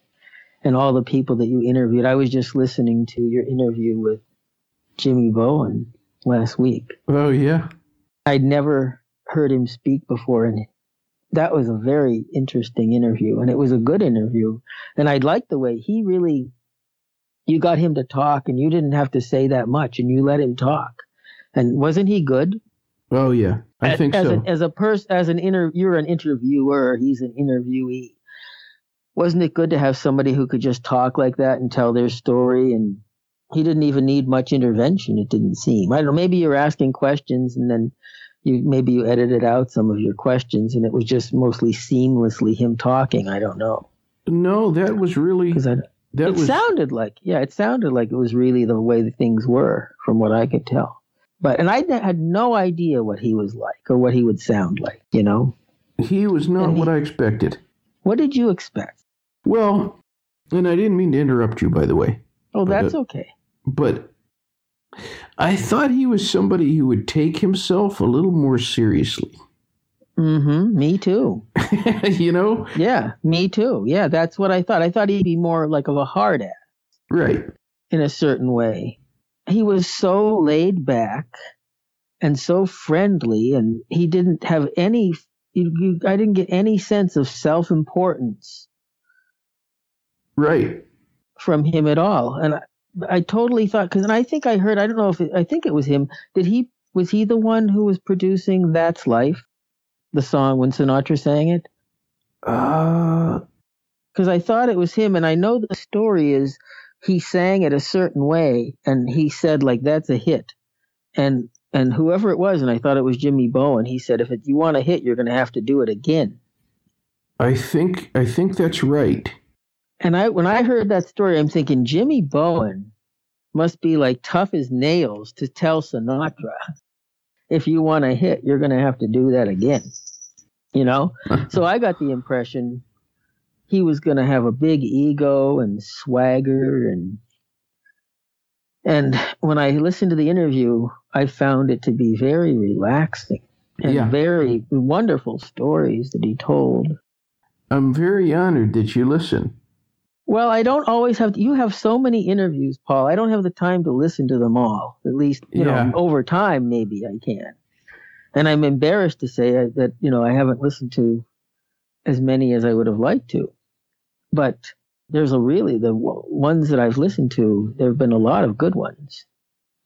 S3: and all the people that you interviewed. I was just listening to your interview with Jimmy Bowen last week.
S2: Oh, yeah.
S3: I'd never heard him speak before, and that was a very interesting interview, and it was a good interview. And I liked the way he really you got him to talk and you didn't have to say that much and you let him talk. And wasn't he good?
S2: Oh yeah, I
S3: as,
S2: think
S3: as
S2: so.
S3: An, as a person, as an inter, you're an interviewer. He's an interviewee. Wasn't it good to have somebody who could just talk like that and tell their story? And he didn't even need much intervention. It didn't seem. I don't know. Maybe you're asking questions and then you maybe you edited out some of your questions and it was just mostly seamlessly him talking. I don't know.
S2: No, that was really
S3: I
S2: that
S3: it
S2: was
S3: sounded like yeah, it sounded like it was really the way the things were from what I could tell. But and I had no idea what he was like or what he would sound like. You know,
S2: he was not
S3: And
S2: what
S3: he-
S2: I expected.
S3: what did you expect?
S2: Well, and I didn't mean to interrupt you, by the way,
S3: Oh, that's
S2: uh,
S3: okay.
S2: But I thought he was somebody who would take himself a little more seriously.
S3: Mm-hmm. Me too.
S2: you know,
S3: Yeah, me too. Yeah, that's what I thought. I thought he'd be more like of a hard ass
S2: right?
S3: in a certain way. He was so laid back and so friendly, and he didn't have any. You, you, I didn't get any sense of self importance
S2: Right.
S3: from him at all. And I, totally thought because, and I think I heard. I don't know if it, I think it was him. Did he? Was he the one who was producing "That's Life," the song when Sinatra sang it?
S2: Uh,
S3: because I thought it was him, and I know the story is he sang it a certain way, and he said like that's a hit, and and whoever it was, and I thought it was Jimmy Bowen. He said if it, you want a hit, you're going to have to do it again.
S2: I think I think that's right.
S3: And I when I heard that story, I'm thinking Jimmy Bowen must be like tough as nails to tell Sinatra if you want a hit, you're going to have to do that again. You know, so I got the impression he was going to have a big ego and swagger and and when I listened to the interview, I found it to be very relaxing. and
S2: Yeah.
S3: very wonderful stories that he told.
S2: I'm very honored that you listen.
S3: Well, I don't always have. You have so many interviews, Paul. I don't have the time to listen to them all. At least, you
S2: Yeah.
S3: know, over time, maybe I can. And I'm embarrassed to say uh, that you know I haven't listened to as many as I would have liked to. But there's a really the ones that I've listened to. There have been a lot of good ones.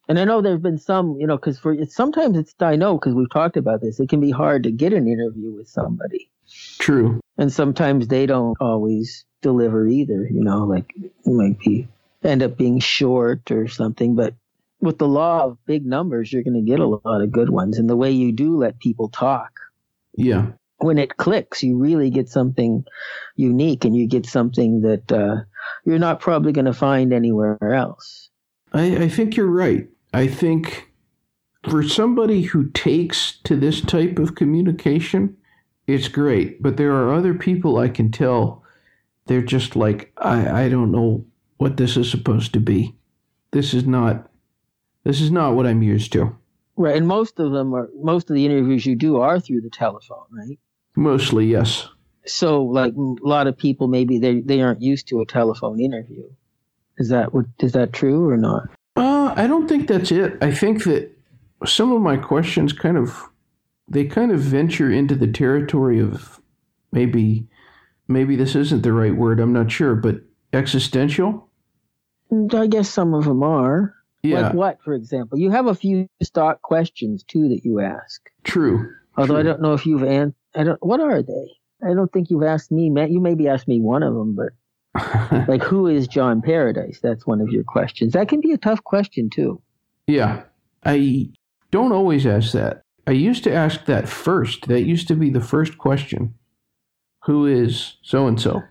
S3: And I know there have been some, you know, because for it's sometimes it's I know because we've talked about this. It can be hard to get an interview with somebody
S2: True.
S3: and sometimes they don't always deliver either you know like it might be end up being short or something but with the law of big numbers you're going to get a lot of good ones and the way you do let people talk
S2: Yeah.
S3: when it clicks you really get something unique and you get something that uh, you're not probably going to find anywhere else
S2: I, I think you're right. I think for somebody who takes to this type of communication, it's great. But there are other people I can tell they're just like, I, I don't know what this is supposed to be. This is not this is not what I'm used to.
S3: right and most of them are most of the interviews you do are through the telephone right
S2: Mostly, yes.
S3: so like a lot of people maybe they they aren't used to a telephone interview is that what is that true or not
S2: Uh, I don't think that's it. I think that some of my questions kind of they kind of venture into the territory of maybe maybe this isn't the right word. I'm not sure, but existential.
S3: Mm, i guess some of them are
S2: Yeah,
S3: like what for example you have a few stock questions too that you ask
S2: true.
S3: although i don't know if you've an i don't what are they i don't think you've asked me Matt. you maybe asked me one of them but like who is john paradise that's one of your questions that can be a tough question too
S2: yeah, I don't always ask that. I used to ask that first. That used to be the first question. Who is so and so?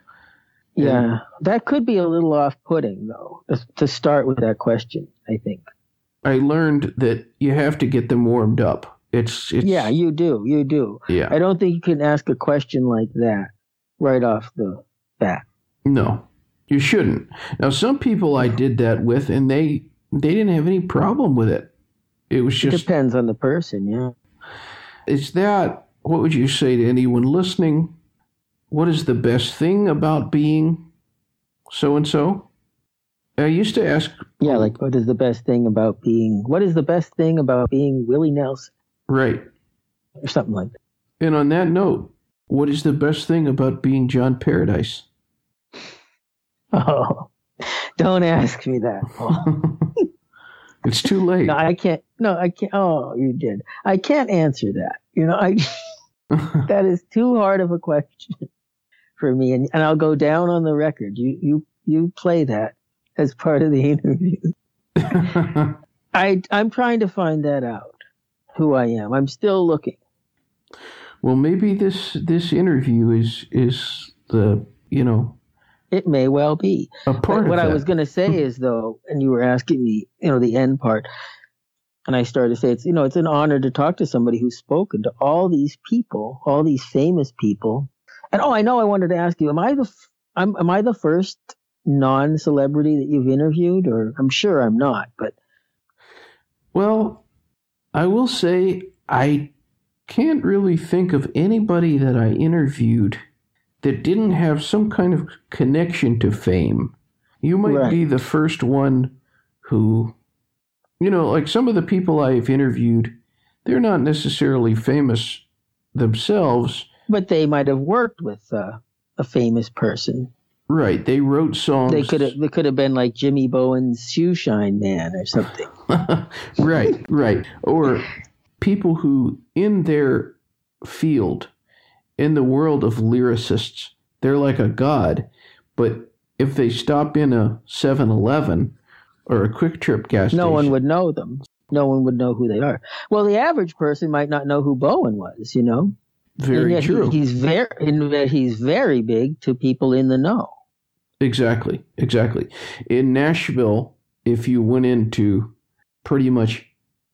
S3: yeah, that could be a little off-putting though to- start with that question i think
S2: I learned that you have to get them warmed up. It's, it's
S3: yeah you do you do
S2: yeah.
S3: I don't think you can ask a question like that right off the bat.
S2: No, you shouldn't. Now, some people I did that with, and they they didn't have any problem with it. It was
S3: It
S2: just
S3: depends on the person, yeah.
S2: is that what would you say to anyone listening? What is the best thing about being so and so? I used to ask,
S3: Yeah, like what is the best thing about being what is the best thing about being Willie Nelson
S2: right.
S3: or something like that.
S2: And on that note, what is the best thing about being John Paradise?
S3: Oh. Don't ask me that.
S2: It's too late.
S3: No, I can't no, I can't oh, you did. I can't answer that. You know, I that is too hard of a question for me and, and I'll go down on the record. You you you play that as part of the interview. I I'm trying to find that out. Who I am. I'm still looking.
S2: well, maybe this this interview is is the you know
S3: It may well be.
S2: a
S3: But
S2: part
S3: what I was going to say is though, and you were asking me, you know, the end part, and I started to say it's you know it's an honor to talk to somebody who's spoken to all these people, all these famous people, and oh, I know I wanted to ask you, am I the f- I'm, am I the first non-celebrity that you've interviewed, or I'm sure I'm not, but
S2: Well, I will say I can't really think of anybody that I interviewed that didn't have some kind of connection to fame. You might
S3: Right.
S2: be the first one who, you know, like some of the people I've interviewed, they're not necessarily famous themselves.
S3: But they might have worked with uh, a famous person.
S2: Right. They wrote songs.
S3: They could have they could have been like Jimmy Bowen's shoe shine man or something.
S2: right, right. Or people who, in their field, in the world of lyricists, they're like a god. But if they stop in a 7 Eleven or a quick trip gas station,
S3: no one would know them. No one would know who they are. Well, the average person might not know who Bowen was, you know.
S2: Very
S3: yet he-
S2: true.
S3: he's very, in that he's very big to people in the know.
S2: Exactly, exactly. In Nashville, if you went into pretty much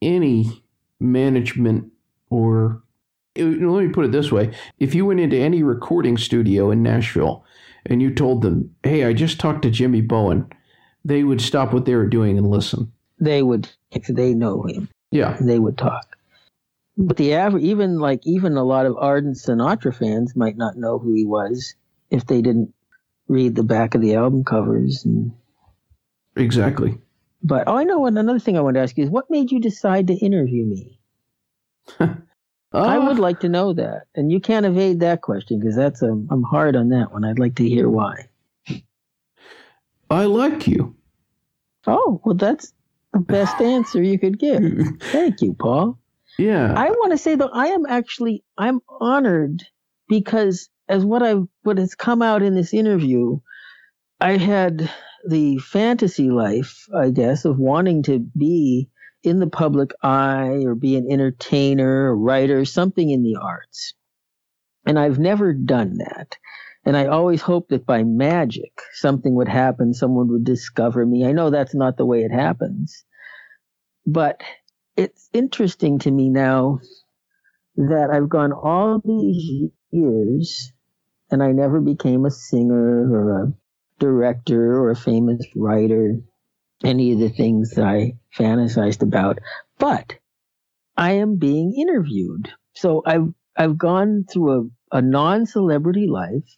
S2: any management or let me put it this way if you went into any recording studio in Nashville and you told them, hey, I just talked to Jimmy Bowen, they would stop what they were doing and listen.
S3: They would, if they know him,
S2: Yeah,
S3: they would talk. But the average, even like even a lot of ardent Sinatra fans might not know who he was if they didn't read the back of the album covers. And,
S2: Exactly.
S3: but oh, I know. And another thing I want to ask you is, what made you decide to interview me? I
S2: Uh,
S3: would like to know that, and you can't evade that question because that's a, I'm hard on that one. I'd like to hear why.
S2: I like you.
S3: Oh, well, that's the best answer you could give. Thank you, Paul.
S2: Yeah.
S3: I want to say though, I am actually I'm honored because as what I what has come out in this interview, I had the fantasy life, I guess, of wanting to be in the public eye or be an entertainer, a writer, something in the arts. And I've never done that. And I always hoped that by magic something would happen, someone would discover me. I know that's not the way it happens. But it's interesting to me now that I've gone all these years and I never became a singer or a director or a famous writer, any of the things that I fantasized about. But I am being interviewed. So I've I've gone through a, a non-celebrity life.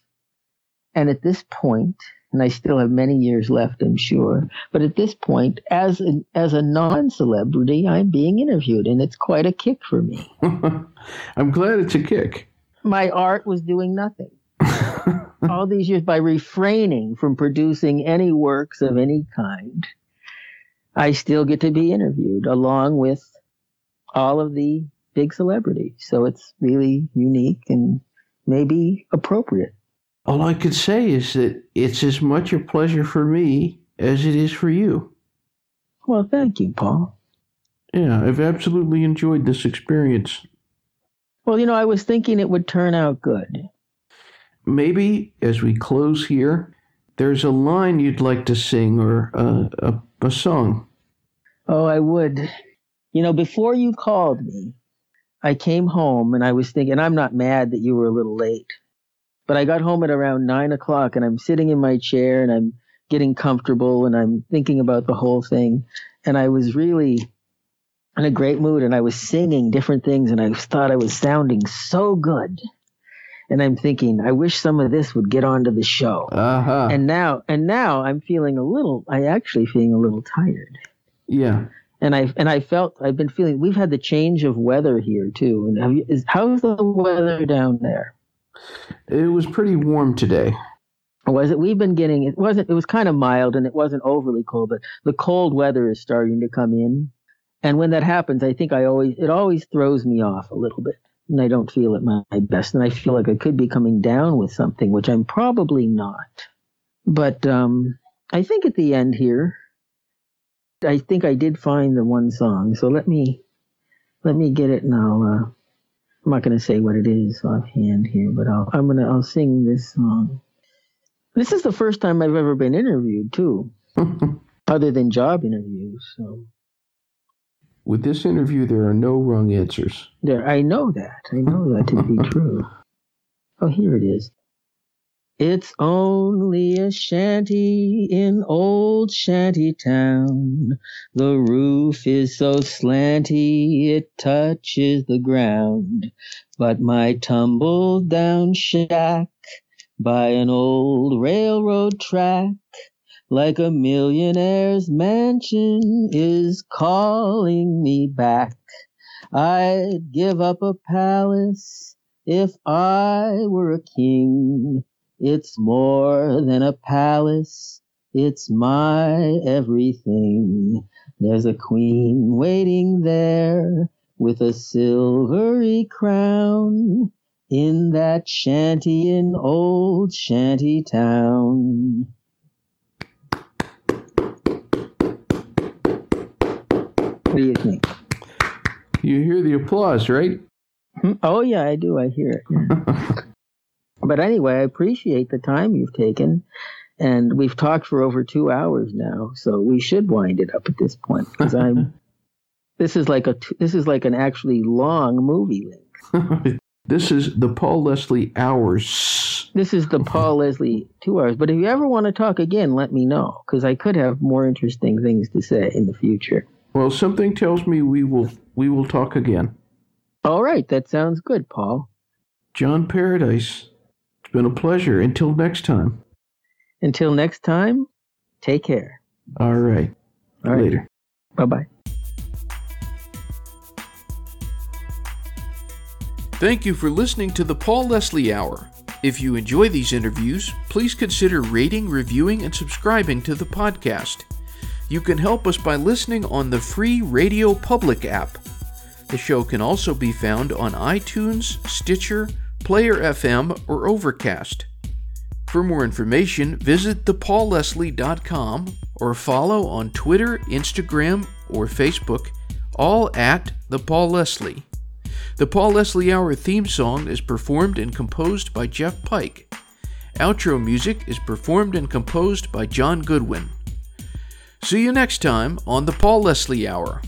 S3: And at this point, and I still have many years left, I'm sure. But at this point, as an, as a non-celebrity, I'm being interviewed, and it's quite a kick for me.
S2: I'm glad it's a kick.
S3: My art was doing nothing all these years by refraining from producing any works of any kind. I still get to be interviewed along with all of the big celebrities. So it's really unique and maybe appropriate.
S2: All I could say is that it's as much a pleasure for me as it is for you.
S3: Well, thank you, Paul.
S2: Yeah, I've absolutely enjoyed this experience.
S3: Well, you know, I was thinking it would turn out good.
S2: Maybe as we close here, there's a line you'd like to sing or a, a, a song.
S3: Oh, I would. You know, before you called me, I came home and I was thinking, I'm not mad that you were a little late. But I got home at around nine o'clock and I'm sitting in my chair and I'm getting comfortable and I'm thinking about the whole thing. And I was really in a great mood and I was singing different things and I thought I was sounding so good. And I'm thinking, I wish some of this would get onto the show.
S2: Uh-huh.
S3: And now, and now I'm feeling a little, I actually feeling a little tired
S2: yeah.
S3: and I and I felt I've been feeling we've had the change of weather here too. And have you, is, how's the weather down there?
S2: It was pretty warm today.
S3: Was it? We've been getting it wasn't it was kind of mild and it wasn't overly cold, but the cold weather is starting to come in. And when that happens, I think I always it always throws me off a little bit, and I don't feel at my best, and I feel like I could be coming down with something, which I'm probably not. But um, I think at the end here, I think I did find the one song. So let me let me get it now. Uh, I'm not going to say what it is offhand here, but I'll, I'm gonna I'll sing this song. This is the first time I've ever been interviewed too, other than job interviews. So
S2: With this interview, there are no wrong answers.
S3: there, I know that. I know that to be true. Oh, here it is. It's only a shanty in old shanty town. The roof is so slanty it touches the ground. But my tumble down shack by an old railroad track, like a millionaire's mansion, is calling me back. I'd give up a palace if I were a king. It's more than a palace. It's my everything. There's a queen waiting there with a silvery crown in that shanty in old shanty town. What do you think?
S2: You hear the applause, right?
S3: Hmm? Oh yeah, I do. I hear it. but anyway, I appreciate the time you've taken, and we've talked for over two hours now, so we should wind it up at this point because I'm. This is like a this is like an actually long movie link.
S2: this is the Paul Leslie Hours.
S3: This is the Paul Leslie two hours. But if you ever want to talk again, let me know because I could have more interesting things to say in the future.
S2: Well, something tells me we will we will talk again.
S3: All right, that sounds good, Paul.
S2: John Paradise, it's been a pleasure. Until next time.
S3: Until next time, take care.
S2: All right.
S3: All right.
S2: Later.
S3: Bye bye.
S2: Thank you for listening to the Paul Leslie Hour. If you enjoy these interviews, please consider rating, reviewing, and subscribing to the podcast. You can help us by listening on the free Radio Public app. The show can also be found on iTunes, Stitcher, Player FM, or Overcast. For more information, visit thepaulleslie.com or follow on Twitter, Instagram, or Facebook, all at The Paul Leslie. The Paul Leslie Hour theme song is performed and composed by Jeff Pike. Outro music is performed and composed by John Goodwin. See you next time on the Paul Leslie Hour.